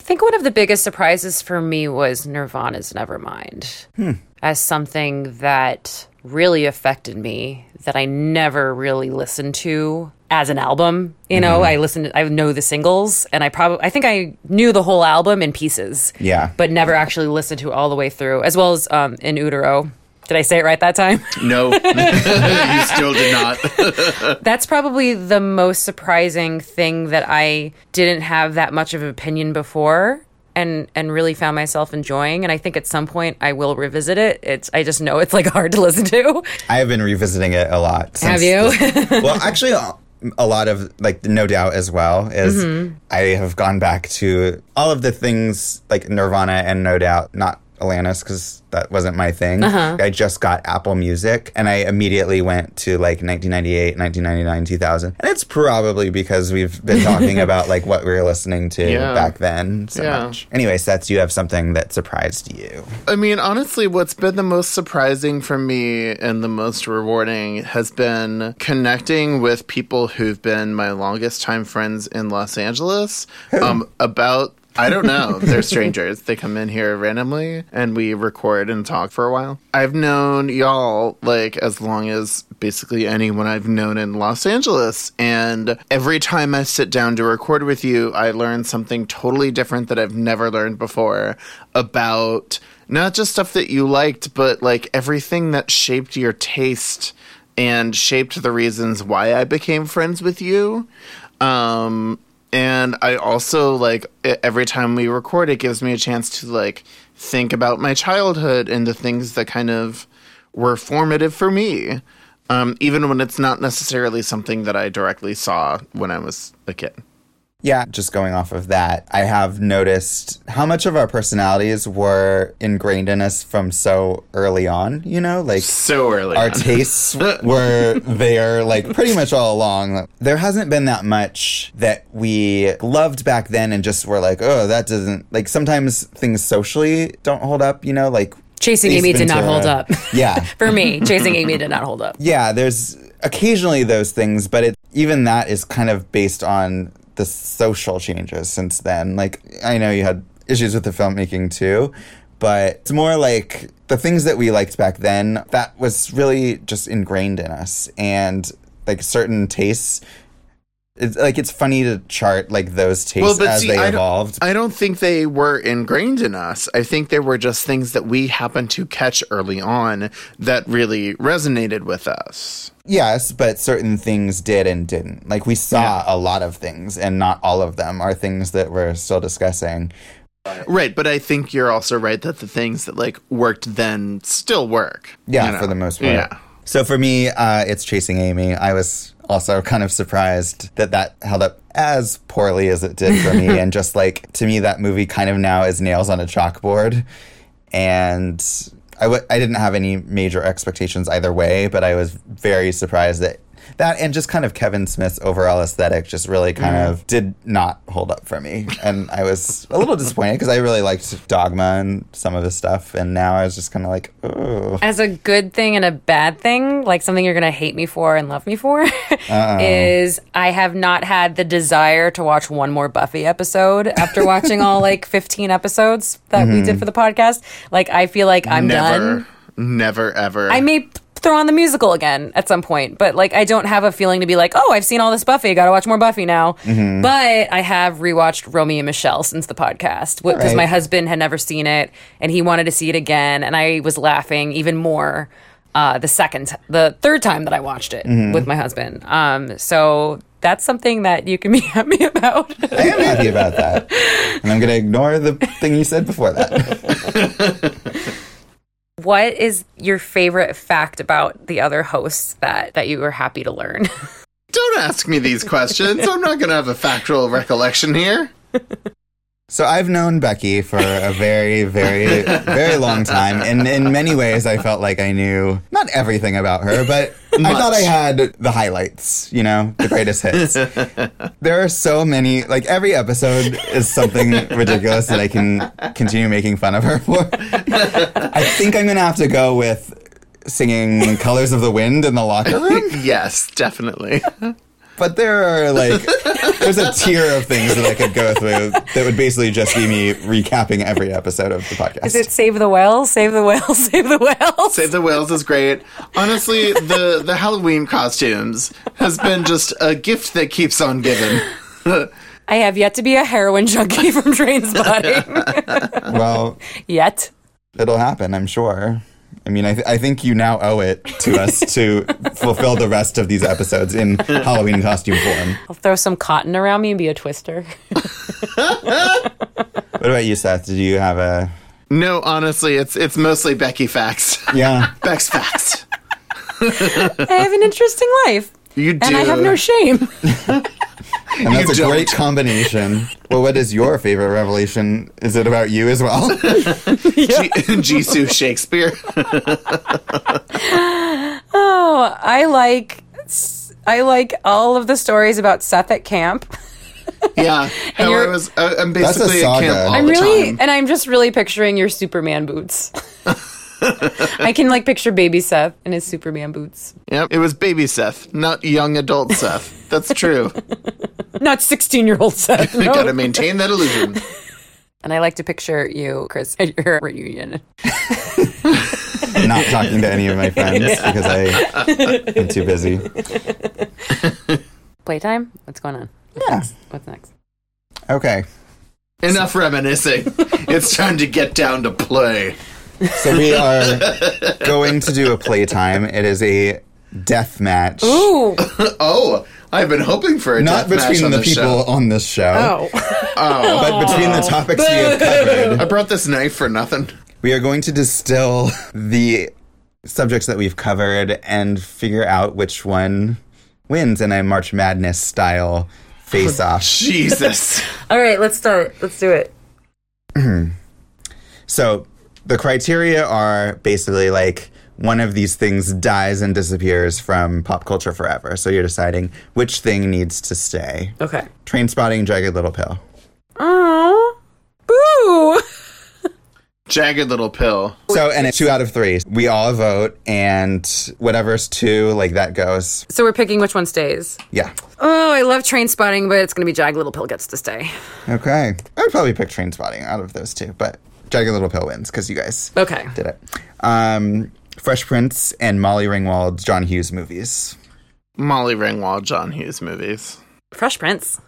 Speaker 2: I think one of the biggest surprises for me was Nirvana's Nevermind hmm. as something that really affected me that I never really listened to as an album. You know, I listened, I know the singles, and I probably, I think I knew the whole album in pieces.
Speaker 1: Yeah.
Speaker 2: But never actually listened to it all the way through, as well as um, In Utero. Did I say it right that time?
Speaker 3: No, you still did not.
Speaker 2: That's probably the most surprising thing that I didn't have that much of an opinion before and and really found myself enjoying and I think at some point I will revisit it. It's I just know it's like hard to listen to.
Speaker 1: I have been revisiting it a lot.
Speaker 2: Have you?
Speaker 1: this- well, actually, a- lot of like no doubt as well is
Speaker 2: Mm-hmm.
Speaker 1: I have gone back to all of the things like Nirvana and no doubt not Alanis because that wasn't my thing.
Speaker 2: Uh-huh.
Speaker 1: I just got Apple Music and I immediately went to like 1998, 1999, 2000. And it's probably because we've been talking about like what we were listening to
Speaker 3: Yeah.
Speaker 1: back then so
Speaker 3: Yeah.
Speaker 1: much. Anyway, Seth, you have something that surprised you.
Speaker 3: I mean, honestly, what's been the most surprising for me and the most rewarding has been connecting with people who've been my longest time friends in Los Angeles um, about. I don't know. They're strangers. They come in here randomly and we record and talk for a while. I've known y'all like as long as basically anyone I've known in Los Angeles. And every time I sit down to record with you, I learn something totally different that I've never learned before about not just stuff that you liked, but like everything that shaped your taste and shaped the reasons why I became friends with you. Um, and I also like every time we record, it gives me a chance to like think about my childhood and the things that kind of were formative for me. Um, even when it's not necessarily something that I directly saw when I was a kid.
Speaker 1: Yeah, just going off of that, I have noticed how much of our personalities were ingrained in us from so early on, you know? Like
Speaker 3: So early.
Speaker 1: our
Speaker 3: on.
Speaker 1: tastes were there like pretty much all along. There hasn't been that much that we loved back then and just were like, "Oh, that doesn't like sometimes things socially don't hold up, you know, like
Speaker 2: Chasing
Speaker 1: Ace
Speaker 2: Amy did not hold up.
Speaker 1: Yeah.
Speaker 2: For me, Chasing Amy did not hold up.
Speaker 1: Yeah, there's occasionally those things, but it even that is kind of based on the social changes since then. Like I know you had issues with the filmmaking too, but it's more like the things that we liked back then that was really just ingrained in us and like certain tastes it's like it's funny to chart like those tastes as they
Speaker 3: I
Speaker 1: evolved.
Speaker 3: Don't, I don't think they were ingrained in us. I think they were just things that we happened to catch early on that really resonated with us.
Speaker 1: yes, but certain things did and didn't. Like we saw a lot of things, and not all of them are things that we're still discussing.
Speaker 3: Right, but I think you're also right that the things that like worked then still work.
Speaker 1: Yeah,
Speaker 3: you know?
Speaker 1: for the most part.
Speaker 3: Yeah.
Speaker 1: So for me, uh, it's chasing Amy. I was also kind of surprised that that held up as poorly as it did for me, and just like to me, that movie kind of now is nails on a chalkboard, and. I w- I didn't have any major expectations either way, but I was very surprised that that and just kind of Kevin Smith's overall aesthetic just really kind mm-hmm. of did not hold up for me. And I was a little disappointed because I really liked Dogma and some of his stuff. And now I was just kind of like, oh.
Speaker 2: as a good thing and a bad thing, like something you're gonna hate me for and love me for, is I have not had the desire to watch one more Buffy episode after watching all like 15 episodes that we did mm-hmm. for the podcast. Like I feel like I'm
Speaker 3: never,
Speaker 2: done.
Speaker 3: never, ever.
Speaker 2: I may p- throw on the musical again at some point, but like I don't have a feeling to be like, oh, I've seen all this Buffy, gotta watch more Buffy now. But I have rewatched Romy and Michelle since the podcast because
Speaker 1: Alright.
Speaker 2: my husband had never seen it and he wanted to see it again, and I was laughing even more. Uh, the second, the third time that I watched it with my husband. Um, so that's something that you can be happy about.
Speaker 1: I am happy about that. And I'm going to ignore the thing you said before that.
Speaker 2: what is your favorite fact about the other hosts that that you were happy to learn?
Speaker 3: Don't ask me these questions. I'm not going to have a factual recollection here.
Speaker 1: So I've known Becky for a very, very, very long time. And in many ways, I felt like I knew not everything about her, but I thought I had the highlights, you know, the greatest hits. there are so many, like every episode is something ridiculous that I can continue making fun of her for. I think I'm going to have to go with singing Colors of the Wind in the locker room.
Speaker 3: Yes, definitely.
Speaker 1: But there are like, there's a tier of things that I could go through that would basically just be me recapping every episode of the podcast.
Speaker 2: Is it Save the Whales? Save the Whales? Save the Whales?
Speaker 3: Save the Whales is great. Honestly, the the Halloween costumes has been just a gift that keeps on giving.
Speaker 2: I have yet to be a heroin junkie from Trainspotting.
Speaker 1: well,
Speaker 2: yet.
Speaker 1: it'll happen, I'm sure. I mean, I, th- I think you now owe it to us to fulfill the rest of these episodes in Halloween costume form.
Speaker 2: I'll throw some cotton around me and be a twister.
Speaker 1: What about you, Seth? Did you have a.
Speaker 3: No, honestly, it's it's mostly Becky facts.
Speaker 1: Yeah.
Speaker 3: Beck's facts.
Speaker 2: I have an interesting life.
Speaker 3: You do.
Speaker 2: And I have no shame.
Speaker 1: And that's
Speaker 3: You
Speaker 1: a great
Speaker 3: don't.
Speaker 1: combination. Well, what is your favorite revelation? Is it about you as well?
Speaker 3: G- Jisoo Shakespeare.
Speaker 2: Oh, I like I like all of the stories about Seth at camp.
Speaker 3: Yeah, how I
Speaker 2: you're-
Speaker 3: was. Uh, I'm
Speaker 1: That's a
Speaker 3: basically at camp
Speaker 1: saga.
Speaker 3: all
Speaker 2: I'm
Speaker 3: the
Speaker 2: really
Speaker 3: time.
Speaker 2: and I'm just really picturing your Superman boots. I can like picture baby Seth in his Superman boots.
Speaker 3: Yep, it was baby Seth, not young adult Seth. That's true.
Speaker 2: Not 16-year-old Seth.
Speaker 3: We
Speaker 2: no.
Speaker 3: gotta maintain that illusion.
Speaker 2: And I like to picture you, Chris, at your reunion.
Speaker 1: Not talking to any of my friends because I am too busy.
Speaker 2: Playtime? What's going on?
Speaker 1: Yeah.
Speaker 2: What's next?
Speaker 1: Okay.
Speaker 3: Enough reminiscing. It's time to get down to play.
Speaker 1: So we are going to do a playtime. It is a death match.
Speaker 2: Ooh.
Speaker 3: Oh, I've been hoping for a
Speaker 1: Not
Speaker 3: death match
Speaker 1: between
Speaker 3: on
Speaker 1: the
Speaker 3: this
Speaker 1: people
Speaker 3: show.
Speaker 1: on this show,
Speaker 2: Oh. oh.
Speaker 1: but between the topics we have covered.
Speaker 3: I brought this knife for nothing.
Speaker 1: We are going to distill the subjects that we've covered and figure out which one wins in a March Madness style face off.
Speaker 3: Jesus.
Speaker 2: All right, let's start. Let's do it.
Speaker 1: So the criteria are basically like one of these things dies and disappears from pop culture forever. So you're deciding which thing needs to stay.
Speaker 2: Okay.
Speaker 1: Trainspotting, jagged little pill.
Speaker 2: Oh. Boo.
Speaker 3: Jagged little pill.
Speaker 1: So and it's two out of three. We all vote, and whatever's two, like that goes.
Speaker 2: So we're picking which one stays.
Speaker 1: Yeah.
Speaker 2: Oh, I love Trainspotting, but it's going to be Jagged Little Pill gets to stay.
Speaker 1: Okay. I would probably pick Trainspotting out of those two, but jagged little pill wins because you guys
Speaker 2: Okay.
Speaker 1: did it. Um, Fresh Prince and Molly Ringwald's John Hughes movies.
Speaker 3: Molly Ringwald, John Hughes movies.
Speaker 2: Fresh Prince.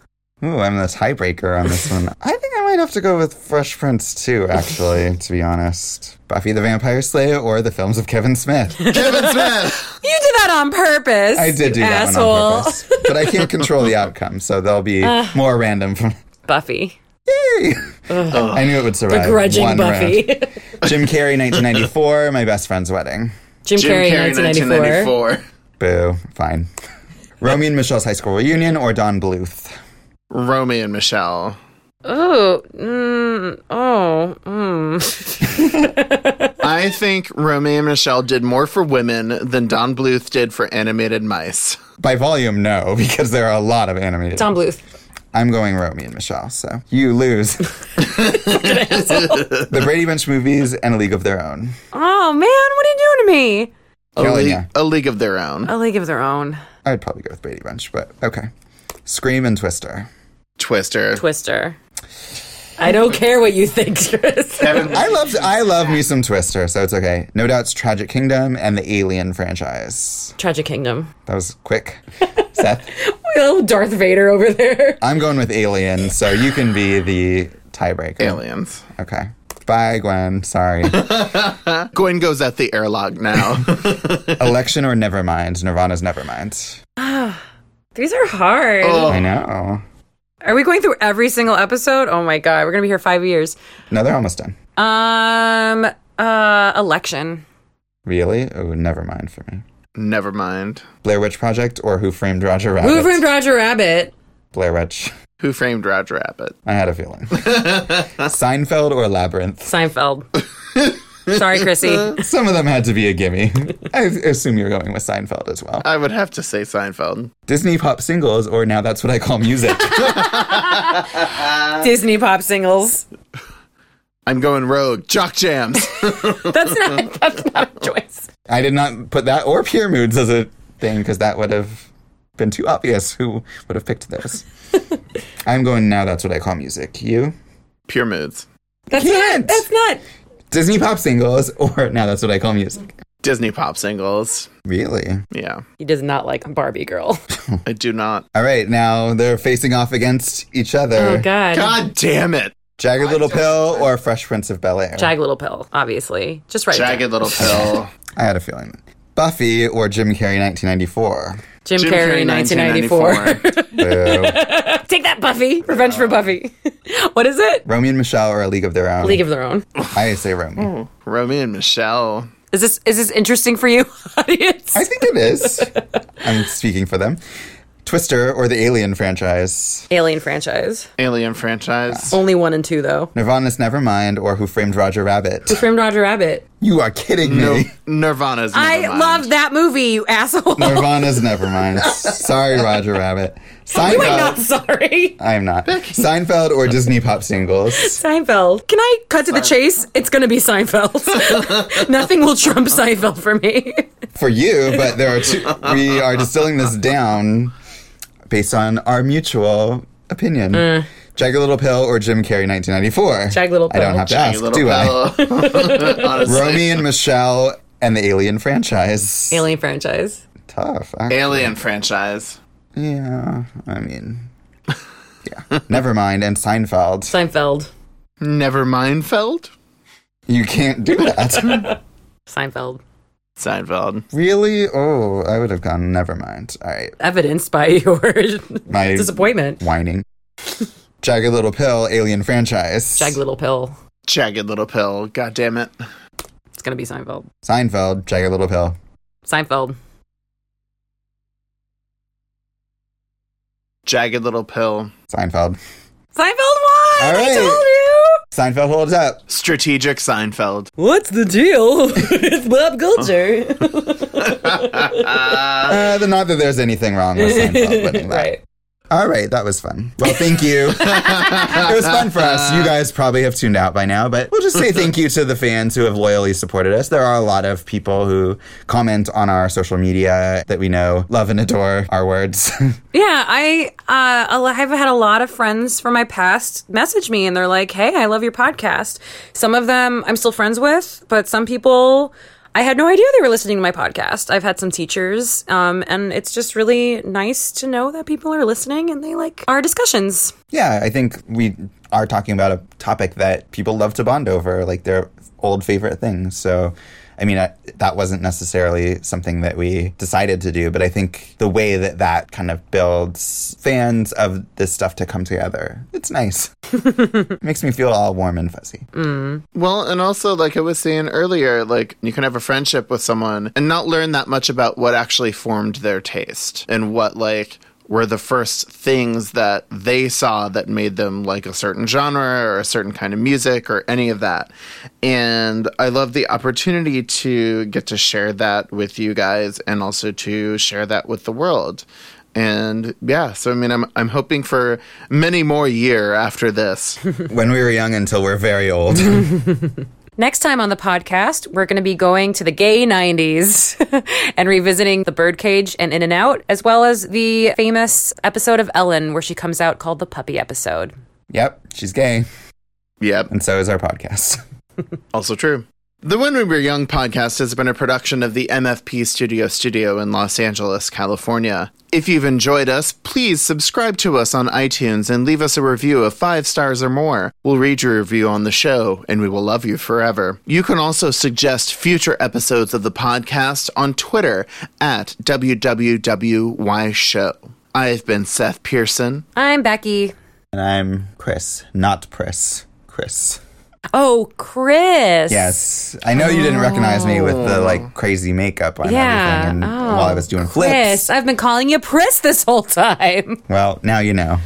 Speaker 1: Ooh, I'm the tiebreaker on this one. I think I might have to go with Fresh Prince too, actually, to be honest. Buffy the Vampire Slayer or the films of Kevin Smith.
Speaker 3: Kevin Smith.
Speaker 2: You did that on purpose.
Speaker 1: I did do that
Speaker 2: asshole.
Speaker 1: one on purpose. But I can't control the outcome, so they'll be more random from
Speaker 2: Buffy.
Speaker 1: Yay! I knew it would survive.
Speaker 2: Begrudging
Speaker 1: one
Speaker 2: Buffy.
Speaker 1: round. Jim Carrey, 1994, My Best Friend's Wedding.
Speaker 2: Jim,
Speaker 3: Jim
Speaker 2: Carrey,
Speaker 3: Carrey,
Speaker 2: 1994.
Speaker 3: 1994.
Speaker 1: Boo. Fine. Romy and Michelle's high school reunion or Don Bluth?
Speaker 3: Romy and Michelle.
Speaker 2: Oh, mm, oh, mm.
Speaker 3: I think Romy and Michelle did more for women than Don Bluth did for animated mice.
Speaker 1: By volume, no, because there are a lot of animated.
Speaker 2: Tom Bluth.
Speaker 1: I'm going Romy and Michelle, so you lose. the Brady Bunch movies and A League of Their Own.
Speaker 2: Oh man, what are you doing to me?
Speaker 3: A,
Speaker 1: Killing
Speaker 3: league, a league of their own.
Speaker 2: A League of Their Own.
Speaker 1: I'd probably go with Brady Bunch, but okay. Scream and Twister.
Speaker 3: Twister.
Speaker 2: Twister. I don't care what you think, Chris.
Speaker 1: I love I love me some Twister, so it's okay. No doubt's Tragic Kingdom and the Alien franchise.
Speaker 2: Tragic Kingdom.
Speaker 1: That was quick. Seth,
Speaker 2: Oh, Darth Vader over there.
Speaker 1: I'm going with Alien, so you can be the tiebreaker.
Speaker 3: Aliens.
Speaker 1: Okay. Bye, Gwen. Sorry.
Speaker 3: Gwen goes at the airlock now.
Speaker 1: Election or Nevermind. Nirvana's never Nevermind.
Speaker 2: Ah, these are hard. Oh.
Speaker 1: I know.
Speaker 2: Are we going through every single episode? Oh my god, we're gonna be here five years.
Speaker 1: No, they're almost done.
Speaker 2: Um, uh, election.
Speaker 1: Really? Oh, never mind for me.
Speaker 3: Never mind.
Speaker 1: Blair Witch Project or Who Framed Roger Rabbit?
Speaker 2: Who framed Roger Rabbit?
Speaker 1: Blair Witch.
Speaker 3: Who framed Roger Rabbit?
Speaker 1: I had a feeling. Seinfeld or Labyrinth?
Speaker 2: Seinfeld. Sorry, Chrissy.
Speaker 1: Uh, some of them had to be a gimme. I assume you're going with Seinfeld as well.
Speaker 3: I would have to say Seinfeld.
Speaker 1: Disney pop singles, or now that's what I call music.
Speaker 2: Disney pop singles.
Speaker 3: I'm going rogue. Jock jams.
Speaker 2: That's not. That's not a choice.
Speaker 1: I did not put that or Pure Moods as a thing because that would have been too obvious. Who would have picked those? I'm going now. That's what I call music. You
Speaker 3: Pure moods.
Speaker 2: That's
Speaker 1: Can't.
Speaker 2: not. That's not.
Speaker 1: Disney pop singles, or now that's what I call music.
Speaker 3: Disney pop singles.
Speaker 1: Really?
Speaker 3: Yeah.
Speaker 2: He does not like Barbie Girl.
Speaker 3: I do not.
Speaker 1: All right, now they're facing off against each other.
Speaker 2: Oh God.
Speaker 3: God damn it.
Speaker 1: Jagged Little Pill or Fresh Prince of Bel Air.
Speaker 2: Jagged Little Pill, obviously. Just right.
Speaker 3: Jagged little pill.
Speaker 1: I had a feeling. Buffy or Jim Carrey, 1994.
Speaker 2: Jim,
Speaker 3: Jim
Speaker 2: Carrey,
Speaker 3: Carrey,
Speaker 2: 1994.
Speaker 1: Boo.
Speaker 2: Take that, Buffy. Revenge for Buffy. what is it?
Speaker 1: Romy and Michelle or A League of Their Own.
Speaker 2: League of Their Own.
Speaker 1: I say Romy.
Speaker 3: Mm, Romy and Michelle.
Speaker 2: Is this is this interesting for you, audience?
Speaker 1: I think it is. I'm speaking for them. Twister or the Alien franchise.
Speaker 2: Alien franchise.
Speaker 3: Alien franchise.
Speaker 2: Only one and two though.
Speaker 1: Nirvana's Nevermind or Who Framed Roger Rabbit.
Speaker 2: Who framed Roger Rabbit?
Speaker 1: You are kidding me.
Speaker 3: No, Nirvana's
Speaker 2: I
Speaker 3: Nevermind.
Speaker 2: love that movie, you asshole.
Speaker 1: Nirvana's Nevermind. Sorry, Roger Rabbit.
Speaker 2: you ain't not sorry.
Speaker 1: I am not. Seinfeld or Disney pop singles.
Speaker 2: Seinfeld. Can I cut to the chase? It's gonna be Seinfeld. Nothing will trump Seinfeld for me.
Speaker 1: For you, but there are two. We are distilling this down based on our mutual opinion. Jagged Little Pill or Jim Carrey, 1994.
Speaker 2: Mm. Jagged Little
Speaker 1: I don't have to
Speaker 3: Jagged
Speaker 1: ask,
Speaker 3: little
Speaker 1: do I?
Speaker 3: pill.
Speaker 1: Romy and Michelle and the Alien franchise.
Speaker 2: Alien franchise.
Speaker 1: Tough. actually.
Speaker 3: Alien franchise.
Speaker 1: Yeah, I mean, yeah. Never mind. And Seinfeld.
Speaker 2: Seinfeld.
Speaker 3: Never mind Feld.
Speaker 1: You can't do that.
Speaker 2: Seinfeld.
Speaker 3: Seinfeld.
Speaker 1: really? Oh, I would have gone. Never mind. All right.
Speaker 2: Evidenced by your
Speaker 1: My
Speaker 2: disappointment.
Speaker 1: whining. Jagged Little Pill, Alien franchise.
Speaker 2: Jagged Little Pill.
Speaker 3: Jagged little pill. God damn it.
Speaker 2: It's gonna be Seinfeld.
Speaker 1: Seinfeld, Jagged Little Pill.
Speaker 2: Seinfeld.
Speaker 3: Jagged little pill.
Speaker 1: Seinfeld.
Speaker 2: Seinfeld won!
Speaker 1: All right.
Speaker 2: I
Speaker 1: right.
Speaker 2: Told you!
Speaker 1: Seinfeld holds up.
Speaker 3: Strategic Seinfeld.
Speaker 2: What's the deal with pop culture?
Speaker 1: Uh, the- not that there's anything wrong with Seinfeld winning that.
Speaker 2: right.
Speaker 1: All right, that was fun. Well, thank you. it was fun for us. You guys probably have tuned out by now, but we'll just say thank you to the fans who have loyally supported us. There are a lot of people who comment on our social media that we know love and adore our words.
Speaker 2: Yeah, I uh, I've had a lot of friends from my past message me and they're like, "Hey, I love your podcast." Some of them I'm still friends with, but some people I had no idea they were listening to my podcast. I've had some teachers, um, and it's just really nice to know that people are listening and they like our discussions.
Speaker 1: Yeah, I think we are talking about a topic that people love to bond over, like their old favorite things. So, I mean, I, that wasn't necessarily something that we decided to do, but I think the way that that kind of builds fans of this stuff to come together, it's nice. Makes me feel all warm and fuzzy. Mm.
Speaker 3: Well, and also, like I was saying earlier, like you can have a friendship with someone and not learn that much about what actually formed their taste and what, like, were the first things that they saw that made them like a certain genre or a certain kind of music or any of that. And I love the opportunity to get to share that with you guys and also to share that with the world. And yeah, so I mean, I'm I'm hoping for many more year after this.
Speaker 1: when we were young until we're very old.
Speaker 2: Next time on the podcast, we're going to be going to the gay 90s and revisiting the birdcage and In and Out, as well as the famous episode of Ellen where she comes out called the puppy episode.
Speaker 1: yep, she's gay.
Speaker 3: yep.
Speaker 1: And so is our podcast.
Speaker 3: Also true. The When We Were Young podcast has been a production of the MFP Studio Studio in Los Angeles, California. If you've enjoyed us, please subscribe to us on iTunes and leave us a review of five stars or more. We'll read your review on the show, and we will love you forever. You can also suggest future episodes of the podcast on Twitter at WWWYShow. I've been Seth Pearson.
Speaker 2: I'm Becky.
Speaker 1: and I'm Chris, not Pris. Chris.
Speaker 2: Oh, Chris.
Speaker 1: Yes. I know you didn't recognize me with the like oh. crazy makeup on
Speaker 2: Yeah.
Speaker 1: everything and
Speaker 2: Oh,
Speaker 1: while I was oh, doing flips.
Speaker 2: Chris. I've been calling you Pris this whole time.
Speaker 1: Well, now you know.